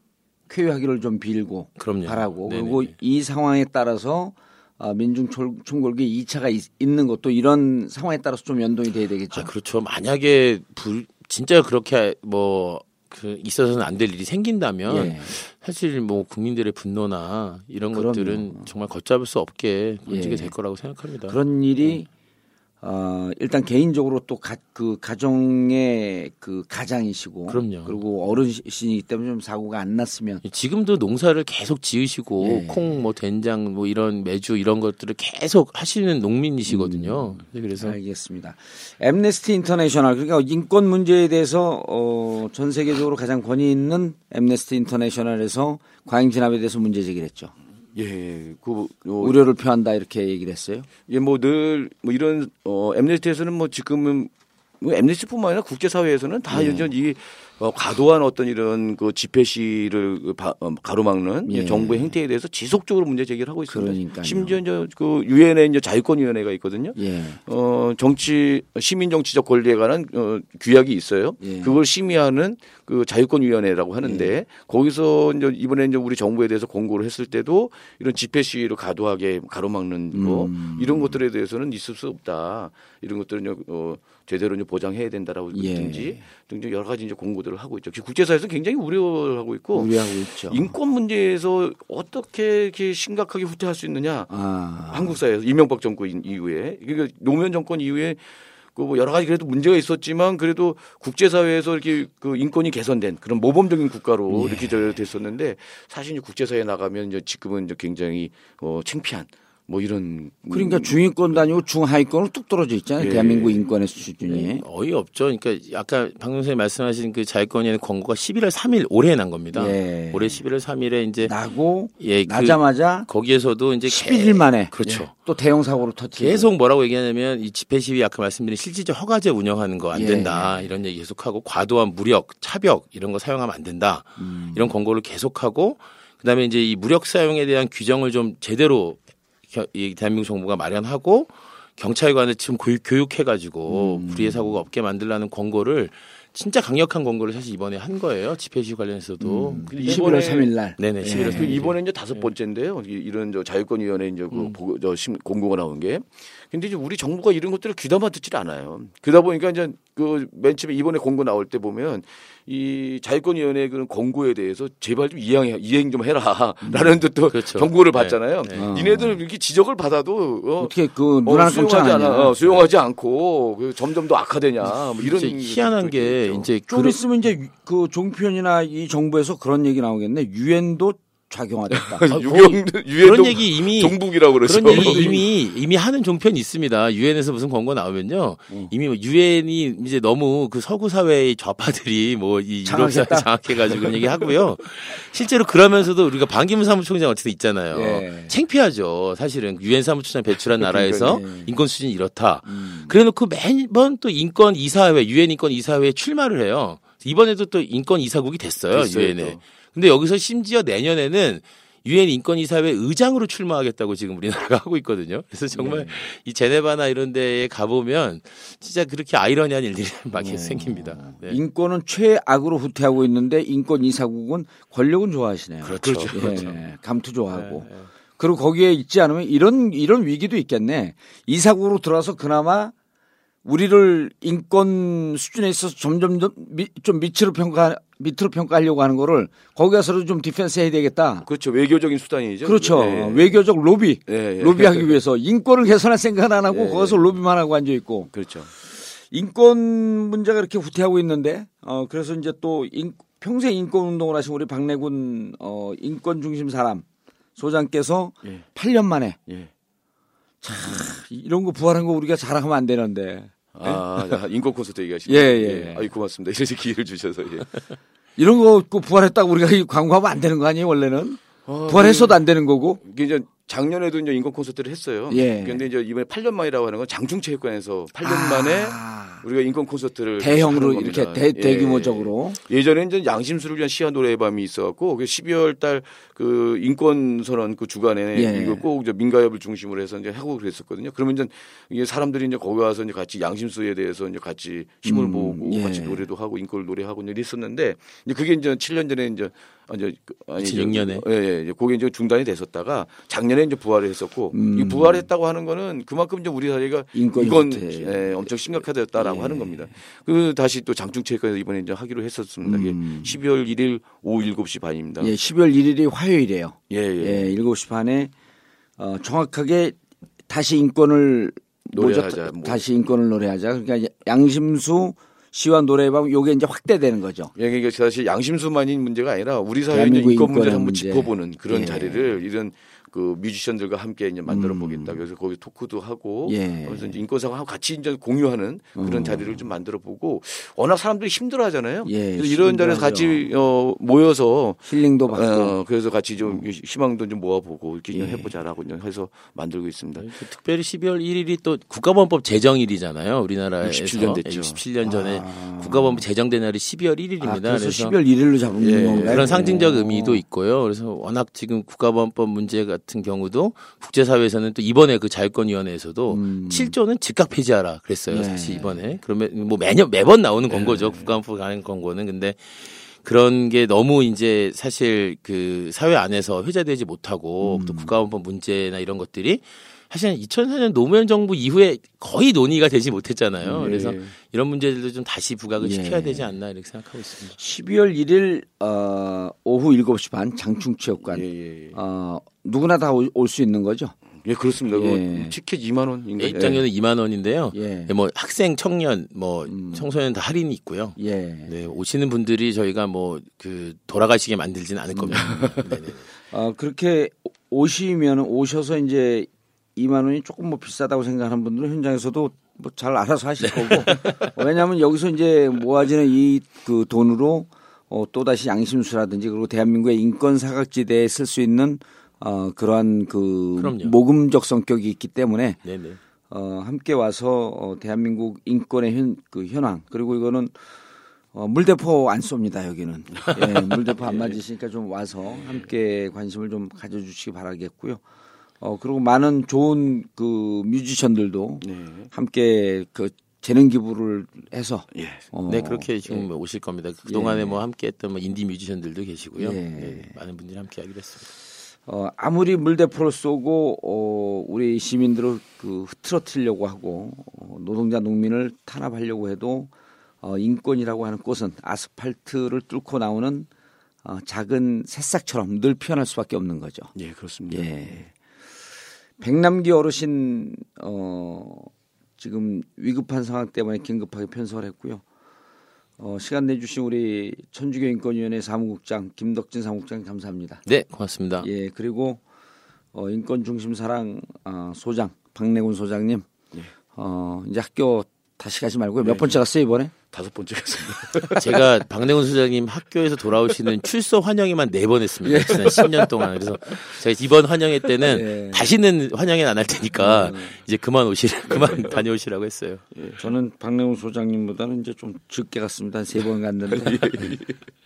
Speaker 2: 쾌유하기를 좀 빌고
Speaker 4: 그럼요.
Speaker 2: 바라고
Speaker 4: 네네네.
Speaker 2: 그리고 이 상황에 따라서 아, 민중 총- 총궐기 2차가 있, 는 것도 이런 상황에 따라서 좀 연동이 돼야 되겠죠.
Speaker 4: 아, 그렇죠. 만약에 불, 진짜 그렇게 뭐, 그 있어서는 안 될 일이 생긴다면
Speaker 2: 예.
Speaker 4: 사실 뭐 국민들의 분노나 이런
Speaker 2: 그럼요.
Speaker 4: 것들은 정말 걷잡을 수 없게 번지게
Speaker 2: 예.
Speaker 4: 될 거라고 생각합니다.
Speaker 2: 그런 일이 어, 일단 개인적으로 또그 가정의 그 가장이시고
Speaker 4: 그럼요.
Speaker 2: 그리고 어르신이기 때문에 좀 사고가 안 났으면
Speaker 4: 지금도 농사를 계속 지으시고
Speaker 2: 예.
Speaker 4: 콩, 뭐 된장, 뭐 이런 메주 이런 것들을 계속 하시는 농민이시거든요.
Speaker 2: 음.
Speaker 4: 네, 그래서
Speaker 2: 알겠습니다. 엠네스티 인터내셔널 그러니까 인권 문제에 대해서 어, 전 세계적으로 가장 권위 있는 엠네스티 인터내셔널에서 과잉 진압에 대해서 문제 제기를 했죠.
Speaker 3: 예, 그, 요,
Speaker 2: 우려를 표한다 이렇게 얘기를 했어요.
Speaker 3: 예, 뭐늘뭐 이런 어 엠네스티에서는 뭐 지금은 뭐 엠네스티뿐만 아니라 국제 사회에서는 다
Speaker 2: 예.
Speaker 3: 이런 이 어, 과도한 어떤 이런 그 집회 시를 그 바- 어, 가로막는
Speaker 2: 예.
Speaker 3: 정부의 행태에 대해서 지속적으로 문제 제기를 하고 있습니다.
Speaker 2: 그러니까요.
Speaker 3: 심지어 이제 그 유엔에 이제 자유권위원회가 있거든요.
Speaker 2: 예.
Speaker 3: 어 정치 시민 정치적 권리에 관한 어 규약이 있어요.
Speaker 2: 예.
Speaker 3: 그걸 심의하는 그 자유권위원회라고 하는데 거기서 이제 이번에 이제 우리 정부에 대해서 공고를 했을 때도 이런 집회 시위를 과도하게 가로막는 거
Speaker 2: 음.
Speaker 3: 이런 것들에 대해서는 있을 수 없다. 이런 것들은 어 제대로 이제 보장해야 된다라고
Speaker 2: 예.
Speaker 3: 든지 등등 여러 가지 이제 공고들을 하고 있죠. 국제사회에서 굉장히 우려를 하고 있고
Speaker 2: 우려하고 있죠.
Speaker 3: 인권 문제에서 어떻게 이렇게 심각하게 후퇴할 수 있느냐
Speaker 2: 아,
Speaker 3: 한국 사회에서 이명박 정권 이후에 그러니까 노무현 정권 이후에 그 뭐 여러 가지 그래도 문제가 있었지만 그래도 국제사회에서 이렇게 그 인권이 개선된 그런 모범적인 국가로
Speaker 2: 예.
Speaker 3: 이렇게 저 됐었는데 사실 이제 국제사회에 나가면 이제 지금은 이제 굉장히 어 창피한 뭐 이런
Speaker 2: 그러니까 중위권도 아니고 중하위권으로 뚝 떨어져 있잖아요.
Speaker 3: 예.
Speaker 2: 대한민국 인권의 수준이.
Speaker 4: 어이 없죠. 그러니까 아까 방 선생님 말씀하신 그 자유권위원회 권고가 11월 3일 올해 난 겁니다.
Speaker 2: 예.
Speaker 4: 올해 11월 3일에 이제
Speaker 2: 나고
Speaker 4: 예, 그
Speaker 2: 나자마자
Speaker 4: 거기에서도 이제
Speaker 2: 11일 만에
Speaker 4: 그렇죠.
Speaker 2: 예. 또 대형 사고로 터지고
Speaker 4: 계속 뭐라고 얘기하냐면 이 집회 시위 아까 말씀드린 실질적 허가제 운영하는 거안
Speaker 2: 예.
Speaker 4: 된다 이런 얘기 계속하고 과도한 무력, 차벽 이런 거 사용하면 안 된다
Speaker 2: 음.
Speaker 4: 이런 권고를 계속하고 그다음에 이제 이 무력 사용에 대한 규정을 좀 제대로 대한민국 정부가 마련하고 경찰관을 지금 교육, 교육해가지고
Speaker 2: 음.
Speaker 4: 불의의 사고가 없게 만들라는 권고를 진짜 강력한 권고를 사실 이번에 한 거예요 집회 시위 관련해서도
Speaker 2: 11월 3일 날.
Speaker 4: 네네 11월
Speaker 3: 그
Speaker 4: 3일
Speaker 3: 이번에 이제 다섯 번째인데요. 이- 이런 저 자유권위원회 이제 그
Speaker 2: 음.
Speaker 3: 보고 저 심, 공고가 나온 게. 근데 이제 우리 정부가 이런 것들을 귀담아 듣질 않아요. 그러다 보니까 이제 그 맨 처음에 이번에 공고 나올 때 보면 이 자유권위원회 그런 공고에 대해서 제발 좀 이행 이행 좀 해라라는 뜻도
Speaker 4: 그렇죠.
Speaker 3: 경고를
Speaker 4: 네.
Speaker 3: 받잖아요.
Speaker 4: 네.
Speaker 3: 니네들 이렇게 지적을 받아도 어,
Speaker 2: 어떻게 그
Speaker 3: 어, 수용하지
Speaker 2: 안
Speaker 3: 않아. 어, 수용하지 않고 그 점점 더 악화되냐 뭐 이런
Speaker 4: 희한한 게
Speaker 3: 있죠.
Speaker 4: 이제
Speaker 2: 좀
Speaker 4: 그런-
Speaker 2: 있으면 이제 유- 그 종편이나 이 정부에서 그런 얘기 나오겠네. 유엔도 작용하겠다.
Speaker 3: 유경 유엔
Speaker 4: 그런 얘기 이미
Speaker 3: 동북이라고 그러죠.
Speaker 4: 그런 얘기 이미 이미 하는 종편이 있습니다. 유엔에서 무슨 권고 나오면요.
Speaker 2: 음.
Speaker 4: 이미 유엔이 이제 너무 그 서구 사회의 좌파들이 뭐이 유럽 사회
Speaker 2: 장악했다.
Speaker 4: 장악해가지고 그런 얘기 하고요. 실제로 그러면서도 우리가 반기문 사무총장 어쨌든 있잖아요.
Speaker 2: 예.
Speaker 4: 창피하죠. 사실은 유엔 사무총장 배출한 나라에서
Speaker 2: 그러니까요.
Speaker 4: 인권 수준이 이렇다.
Speaker 2: 음.
Speaker 4: 그래놓고 매번 또 인권 이사회 유엔 인권 이사회에 출마를 해요. 이번에도 또 인권 이사국이. 됐어요, 유엔에.
Speaker 3: 또.
Speaker 4: 근데 여기서 심지어 내년에는 유엔 인권이사회 의장으로 출마하겠다고 지금 우리나라가 하고 있거든요. 그래서 정말
Speaker 2: 네.
Speaker 4: 이 제네바나 이런 데에 가보면 진짜 그렇게 아이러니한 일들이 막
Speaker 2: 어.
Speaker 4: 생깁니다. 네.
Speaker 2: 인권은 최악으로 후퇴하고 있는데 인권 이사국은 권력은 좋아하시네요.
Speaker 4: 그렇죠.
Speaker 2: 예,
Speaker 4: 그렇죠.
Speaker 2: 감투 좋아하고.
Speaker 4: 네, 네.
Speaker 2: 그리고 거기에 있지 않으면 이런 이런 위기도 있겠네. 이사국으로 들어와서 그나마 우리를 인권 수준에 있어서 점점 좀 밑으로 평가 밑으로 평가하려고 하는 거를 거기 가서도 좀 defense 해야 되겠다.
Speaker 3: 그렇죠. 외교적인 수단이죠.
Speaker 2: 그렇죠.
Speaker 3: 예.
Speaker 2: 외교적 로비
Speaker 3: 예, 예.
Speaker 2: 로비하기 위해서 인권을 개선할 생각은 안 하고
Speaker 3: 예.
Speaker 2: 거기서 로비만 하고 앉아 있고
Speaker 3: 그렇죠.
Speaker 2: 인권 문제가 이렇게 후퇴하고 있는데 어 그래서 이제 또 인- 평생 인권 운동을 하신 우리 박래군 어 인권 중심 사람 소장께서
Speaker 3: 예.
Speaker 2: 8년 만에
Speaker 3: 예.
Speaker 2: 이런 거 부활한 거 우리가 자랑하면 안 되는데
Speaker 3: 아, 인권 콘서트 얘기하시는
Speaker 2: 예, 예.
Speaker 3: 아이 고맙습니다. 이렇게 기회를 주셔서. 예.
Speaker 2: 이런 거그 부활했다고 우리가 이 광고하면 안 되는 거 아니에요 원래는
Speaker 3: 아,
Speaker 2: 부활했어도 안 되는 거고
Speaker 3: 이게 이제 작년에도 이제 인권 콘서트를 했어요.
Speaker 2: 예.
Speaker 3: 그런데 이제 이번에 8년 만이라고 하는 건 장충체육관에서 8년 만에
Speaker 2: 아,
Speaker 3: 우리가 인권 콘서트를
Speaker 2: 대형으로 이렇게. 대,
Speaker 3: 예.
Speaker 2: 대규모적으로
Speaker 3: 예전에 이제 양심수를 위한 시한 노래밤이 그 12월 달 그 인권 선언 그 주간에
Speaker 2: 예.
Speaker 3: 이거 꼭 이제 민가협을 중심으로 해서 이제 하고 그랬었거든요. 그러면 이제 이게 사람들이 이제 거기 와서 이제 같이 양심수에 대해서 이제 같이 힘을
Speaker 2: 음,
Speaker 3: 모으고
Speaker 2: 예.
Speaker 3: 같이 노래도 하고 인권 노래하고 이제 이랬었는데 이제 그게 이제 7년 전에 이제 이제 그- 아니 이제
Speaker 4: 2006 년에.
Speaker 3: 예, 예, 그게 이제 중단이 됐었다가 작년에 이제 부활을 했었고
Speaker 2: 음.
Speaker 3: 이 부활했다고 하는 거는 그만큼 이제 우리 사회가
Speaker 2: 인권이
Speaker 3: 이건. 예, 엄청 심각하다라고
Speaker 2: 예.
Speaker 3: 하는 겁니다. 그 다시 또 장충 체육관에서 이번에 이제 하기로 했었습니다.
Speaker 2: 음.
Speaker 3: 12월 1일 오후 7시 반입니다.
Speaker 2: 예, 12월 1일이 화요일이에요.
Speaker 3: 예, 예.
Speaker 2: 예, 7시 반에 어, 정확하게 다시 인권을
Speaker 3: 노래하자,
Speaker 2: 모자-
Speaker 3: 뭐.
Speaker 2: 다시 인권을 노래하자. 그러니까 양심수 시와 노래방 요게 이제 확대되는 거죠.
Speaker 3: 예, 이게 사실 양심수만인 문제가 아니라 우리 사회의 인권 문제를 한번. 짚어보는 그런
Speaker 2: 예.
Speaker 3: 자리를 이런 그 뮤지션들과 함께 이제 만들어 보겠다. 그래서 거기 토크도 하고
Speaker 2: 음. 예.
Speaker 3: 그래서 이제 인권상하고 같이 이제 공유하는 그런
Speaker 2: 어.
Speaker 3: 자리를 좀 만들어 보고 워낙 사람들이 힘들어 하잖아요.
Speaker 2: 예,
Speaker 3: 그래서 이런 자리에서 같이 어, 모여서
Speaker 2: 힐링도 받고
Speaker 3: 어, 그래서 같이 좀 희망도 좀 모아보고 이렇게 좀
Speaker 2: 예.
Speaker 3: 해보자라고 해서 만들고 있습니다.
Speaker 4: 그 특별히 12월 1일이 또 국가범법 제정일이잖아요. 우리나라에서
Speaker 3: 67년 됐죠.
Speaker 4: 67년 전에
Speaker 2: 아.
Speaker 4: 국가범법 제정된 날이 12월 1일입니다.
Speaker 2: 아, 그래서 12월 1일로 잡은
Speaker 3: 예,
Speaker 2: 건가요?
Speaker 4: 그런 상징적
Speaker 2: 오.
Speaker 4: 의미도 있고요. 그래서 워낙 지금 국가범법 문제 같은 경우도 국제사회에서는 또 이번에 그 자유권위원회에서도
Speaker 2: 음.
Speaker 4: 7조는 즉각 폐지하라 그랬어요.
Speaker 2: 네.
Speaker 4: 사실 이번에 그러면 뭐 매년 매번 나오는 권고죠. 국가범법 관련 권고는 근데 그런 게 너무 이제 사실 그 사회 안에서 회자되지 못하고
Speaker 2: 음.
Speaker 4: 또 국가범법 문제나 이런 것들이 사실 2004년 노무현 정부 이후에 거의 논의가 되지 못했잖아요.
Speaker 3: 예.
Speaker 4: 그래서 이런 문제들도 좀 다시 부각을
Speaker 2: 예.
Speaker 4: 시켜야 되지 않나 이렇게 생각하고 있습니다.
Speaker 2: 12월 1일 어, 오후 7시 반 장충체육관.
Speaker 3: 예, 예, 예.
Speaker 2: 어, 누구나 다 올 수 있는 거죠.
Speaker 3: 예, 그렇습니다.
Speaker 2: 예.
Speaker 3: 그 티켓 2만 원인가?
Speaker 4: 예, 입장료는 2만 원인데요.
Speaker 2: 예.
Speaker 4: 뭐 학생, 청년, 뭐
Speaker 2: 음.
Speaker 4: 청소년 다 할인이 있고요.
Speaker 2: 예.
Speaker 4: 네, 오시는 분들이 저희가 뭐 그 돌아가시게 만들지는 않을 겁니다. 네네.
Speaker 2: 어, 그렇게 오시면 오셔서 이제 2만 원이 조금 뭐 비싸다고 생각하는 분들은 현장에서도 뭐 잘 알아서 하실 거고 왜냐하면 여기서 이제 모아지는 이 그 돈으로 어, 또 다시 양심수라든지 그리고 대한민국의 인권 사각지대에 쓸 수 있는 어, 그러한 그
Speaker 4: 그럼요.
Speaker 2: 모금적 성격이 있기 때문에
Speaker 4: 네네.
Speaker 2: 어, 함께 와서 어, 대한민국 인권의 현, 그 현황 그리고 이거는 어, 물대포 안 쏩니다 여기는 예, 물대포 안 맞으시니까 좀 와서 함께 관심을 좀 가져주시기 바라겠고요. 어 그리고 많은 좋은 그 뮤지션들도
Speaker 3: 네.
Speaker 2: 함께 그 재능 기부를 해서
Speaker 3: 예.
Speaker 2: 어,
Speaker 4: 네, 그렇게 지금 오실 겁니다. 그 동안에
Speaker 2: 예.
Speaker 4: 뭐 함께 했던 뭐 인디 뮤지션들도 계시고요.
Speaker 2: 예.
Speaker 4: 네, 많은 분들이 함께 하기로 했습니다.
Speaker 2: 어, 아무리 물대포를 쏘고 어, 우리 시민들을 그 흐트러뜨리려고 하고 어, 노동자 농민을 탄압하려고 해도 어, 인권이라고 하는 꽃은 아스팔트를 뚫고 나오는 어, 작은 새싹처럼 늘 피어날 수밖에 없는 거죠.
Speaker 3: 예, 그렇습니다.
Speaker 2: 예. 백남기 어르신 어 지금 위급한 상황 때문에 긴급하게 편성을 했고요. 어 시간 내주신 우리 천주교 인권위원회 사무국장 김덕진 사무국장 감사합니다.
Speaker 4: 네, 고맙습니다.
Speaker 2: 예 그리고 어 인권 중심 사랑 어, 소장 박내군 소장님 어 이제 학교 다시 가지 말고 몇 번째 갔어요 이번에?
Speaker 3: 다섯 번째 갔습니다.
Speaker 4: 제가 박내훈 소장님 학교에서 돌아오시는 출소 환영회만 네 번 했습니다. 지난 10년 동안. 그래서 제가 이번 환영회 때는
Speaker 2: 예.
Speaker 4: 다시는 환영회 안할 테니까 이제 그만 오시라, 그만 다녀오시라고 했어요.
Speaker 2: 저는 박내훈 소장님보다는 이제 좀 적게 갔습니다. 한 세 번 갔는데.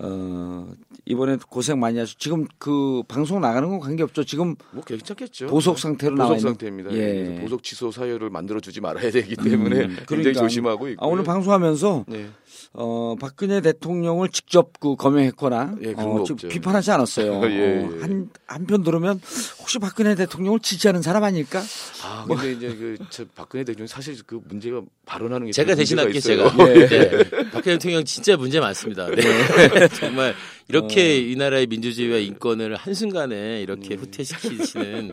Speaker 2: 어, 이번에 고생 많이 하셨 지금 그 방송 나가는 건 관계없죠. 지금
Speaker 3: 뭐 괜찮겠죠.
Speaker 2: 보석 상태로 나와
Speaker 3: 보석
Speaker 2: 있는-
Speaker 3: 상태입니다.
Speaker 2: 예.
Speaker 3: 보석 취소 사유를 만들어 주지 말아야 되기 때문에 굉장히
Speaker 2: 그러니까.
Speaker 3: 조심하고 있고.
Speaker 2: 아, 오늘 방송하면서
Speaker 3: 네.
Speaker 2: 어, 박근혜 대통령을 직접 그 검열했거나
Speaker 3: 예, 그런
Speaker 2: 어. 비판하지 않았어요.
Speaker 3: 예, 예.
Speaker 2: 어, 한 한편 들으면 혹시 박근혜 대통령을 지지하는 사람 아닐까?
Speaker 3: 아, 근데 이제 그저 박근혜 대통령 사실 그 문제가 발언하는 게
Speaker 4: 제가
Speaker 3: 있어요.
Speaker 4: 제가. 네. 박근혜 대통령 진짜 문제 많습니다. 네. 정말 이렇게 이 나라의 민주주의와 인권을 한순간에 이렇게 후퇴시키시는
Speaker 2: 그럼요.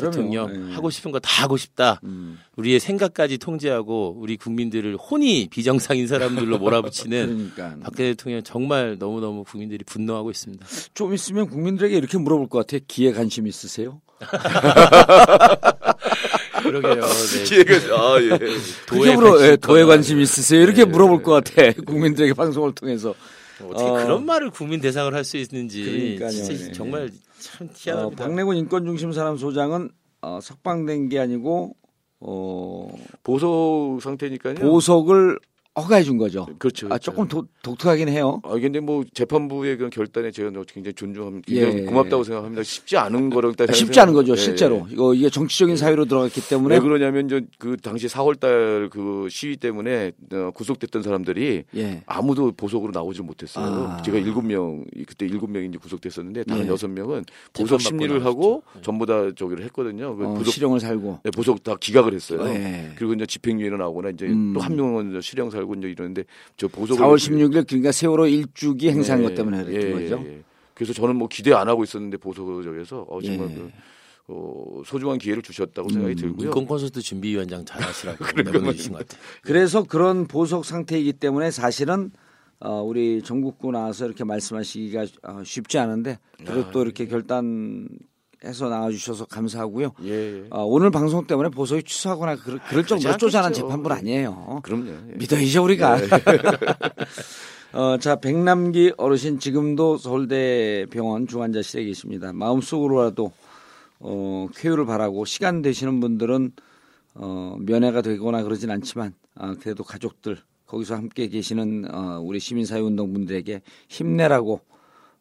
Speaker 4: 대통령
Speaker 2: 예.
Speaker 4: 하고 싶은 거 다 하고 싶다.
Speaker 2: 음.
Speaker 4: 우리의 생각까지 통제하고 우리 국민들을 혼이 비정상인 사람들로 몰아붙이는
Speaker 2: 그러니까
Speaker 4: 박근혜 대통령 정말 너무너무 국민들이 분노하고 있습니다.
Speaker 2: 좀 있으면 국민들에게 이렇게 물어볼 것 같아. 기에 관심 있으세요?
Speaker 4: 그러게요. 네.
Speaker 3: 기회가 아 예.
Speaker 2: 그렇게 물어, 예, 도에 관심 있으세요? 이렇게 물어볼 것 같아. 국민들에게 방송을 통해서.
Speaker 4: 어떻게
Speaker 2: 어.
Speaker 4: 그런 말을 국민 대상을 할 수 있는지
Speaker 2: 그러니까요.
Speaker 4: 진짜
Speaker 2: 예.
Speaker 4: 정말 참
Speaker 2: 어,
Speaker 4: 희한합니다.
Speaker 2: 박래군 인권중심 사람 소장은 어, 석방된 게 아니고 어,
Speaker 3: 보석 상태니까요.
Speaker 2: 보석을 허가해 준 거죠.
Speaker 3: 그렇죠.
Speaker 2: 아, 조금 도, 독특하긴 해요.
Speaker 3: 아 근데 뭐 재판부의 그런 결단에 제가 굉장히 존중합니다. 굉장히
Speaker 2: 예.
Speaker 3: 고맙다고 생각합니다. 쉽지 않은 거라고 일단
Speaker 2: 아, 쉽지
Speaker 3: 생각-
Speaker 2: 않은 거죠,
Speaker 3: 예,
Speaker 2: 실제로.
Speaker 3: 예.
Speaker 2: 이거 이게 정치적인 사유로 들어갔기 때문에
Speaker 3: 왜 그러냐면 저그 당시 4월달 그 시위 때문에 어, 구속됐던 사람들이
Speaker 2: 예.
Speaker 3: 아무도 보석으로 나오질 못했어요.
Speaker 2: 아.
Speaker 3: 제가 일곱 명 그때 일곱 명이 이제 구속됐었는데 다른
Speaker 2: 예.
Speaker 3: 여섯 명은 보석
Speaker 4: 재판받고
Speaker 3: 심리를 하고 전부 다 저기를 했거든요. 그
Speaker 2: 어,
Speaker 3: 보석
Speaker 2: 실형을 살고.
Speaker 3: 네, 보석 다 기각을 했어요.
Speaker 2: 예.
Speaker 3: 그리고 이제 집행유예로 나오거나 이제
Speaker 2: 음.
Speaker 3: 또한 명은 실형 살고 이제 이러는데 저 보석을
Speaker 2: 4월 16일 그러니까 세월호 일주기 행사한
Speaker 3: 예,
Speaker 2: 것 때문에 그랬던
Speaker 3: 예,
Speaker 2: 거죠.
Speaker 3: 예, 예. 그래서 저는 뭐 기대 안 하고 있었는데 보석을 저기서 어, 정말
Speaker 2: 예.
Speaker 3: 그, 어, 소중한 기회를 주셨다고 생각이 들고요.
Speaker 4: 인권 콘서트 준비위원장 잘하시라고
Speaker 3: 그러니까
Speaker 4: 내보내주신 것 같아요.
Speaker 2: 그래서 그런 보석 상태이기 때문에 사실은 어, 우리 전국구 나와서 이렇게 말씀하시기가 어, 쉽지 않은데 그래도
Speaker 3: 아,
Speaker 2: 또 이렇게 결단 해서 나와주셔서 감사하고요.
Speaker 3: 예, 예.
Speaker 2: 어, 오늘 방송 때문에 보석이 취소하거나 그럴, 그럴 정도로. 쪼잔한 재판부는 아니에요.
Speaker 3: 그럼요. 예.
Speaker 2: 믿어야죠 우리가. 어, 자 백남기 어르신 지금도 서울대 병원 중환자실에 계십니다. 마음속으로라도 어, 쾌유를 바라고 시간 되시는 분들은 어, 면회가 되거나 그러진 않지만 아, 그래도 가족들 거기서 함께 계시는 어, 우리 시민사회운동분들에게 힘내라고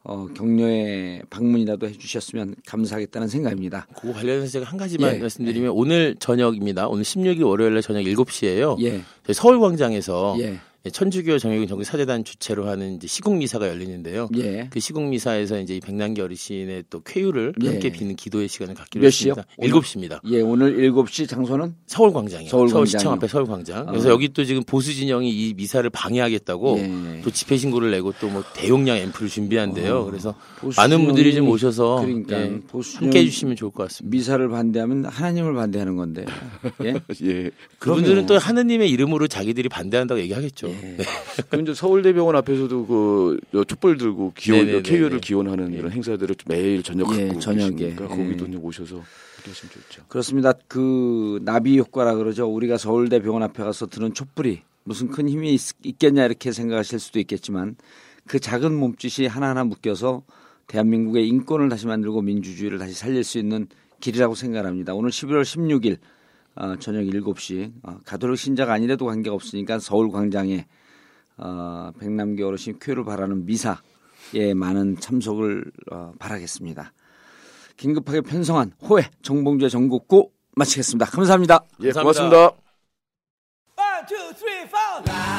Speaker 2: 어, 격려의 방문이라도 해주셨으면 감사하겠다는 생각입니다.
Speaker 4: 그거 관련해서 제가 한 가지만
Speaker 2: 예,
Speaker 4: 말씀드리면 오늘 저녁입니다. 오늘 16일 월요일 날 저녁 7시에요.
Speaker 2: 예,
Speaker 4: 저희 서울광장에서
Speaker 2: 예,
Speaker 4: 천주교 정의군 정기 사재단 주최로 하는 이제 시국 미사가 열리는데요.
Speaker 2: 예.
Speaker 4: 그 시국 미사에서 이제 이 백남기 어르신의 또 쾌유를
Speaker 2: 예.
Speaker 4: 함께 비는 기도의 시간을 갖기로? 했습니다. 7시입니다.
Speaker 2: 예, 오늘 7시 장소는
Speaker 4: 서울 광장이요.
Speaker 2: 서울광장이요.
Speaker 4: 서울 시청 앞에 서울 광장. 그래서
Speaker 2: 아.
Speaker 4: 여기 또 지금 보수 진영이 이 미사를 방해하겠다고
Speaker 2: 예.
Speaker 4: 또 집회 신고를 내고 또 뭐 대용량 앰프를 준비한대요.
Speaker 2: 어,
Speaker 4: 그래서 많은 분들이 좀 오셔서
Speaker 2: 그러니까
Speaker 4: 예, 함께
Speaker 2: 진영이-
Speaker 4: 해주시면 좋을 것 같습니다.
Speaker 2: 미사를 반대하면 하나님을 반대하는 건데. 예?
Speaker 3: 예.
Speaker 4: 그분들은 또 하느님의 이름으로 자기들이 반대한다고 얘기하겠죠.
Speaker 2: 예.
Speaker 4: 네.
Speaker 3: 그럼 이제 서울대병원 앞에서도 그 촛불 들고 기원. 쾌유를 기원하는 이런 행사들을 매일 저녁
Speaker 2: 예,
Speaker 3: 갖고
Speaker 2: 저녁에. 예.
Speaker 3: 거기도 이제 오셔서 하시면 좋죠.
Speaker 2: 그렇습니다. 그 나비 효과라 그러죠. 우리가 서울대 병원 앞에 가서 드는 촛불이 무슨 큰 힘이 있, 겠냐 이렇게 생각하실 수도 있겠지만 그 작은 몸짓이 하나하나 묶여서 대한민국의 인권을 다시 만들고 민주주의를 다시 살릴 수 있는 길이라고 생각합니다. 오늘 11월 16일 어, 저녁 7시 어, 가톨릭 신자가 아니라도 관계가 없으니까 서울 광장에 어, 백남기 어르신 쾌유를 바라는 미사에 많은 참석을 어, 바라겠습니다. 긴급하게 편성한 호혜 정봉주의 전국구 마치겠습니다. 감사합니다.
Speaker 3: 예,
Speaker 4: 감사합니다.
Speaker 3: 고맙습니다.
Speaker 1: One, two, three, four.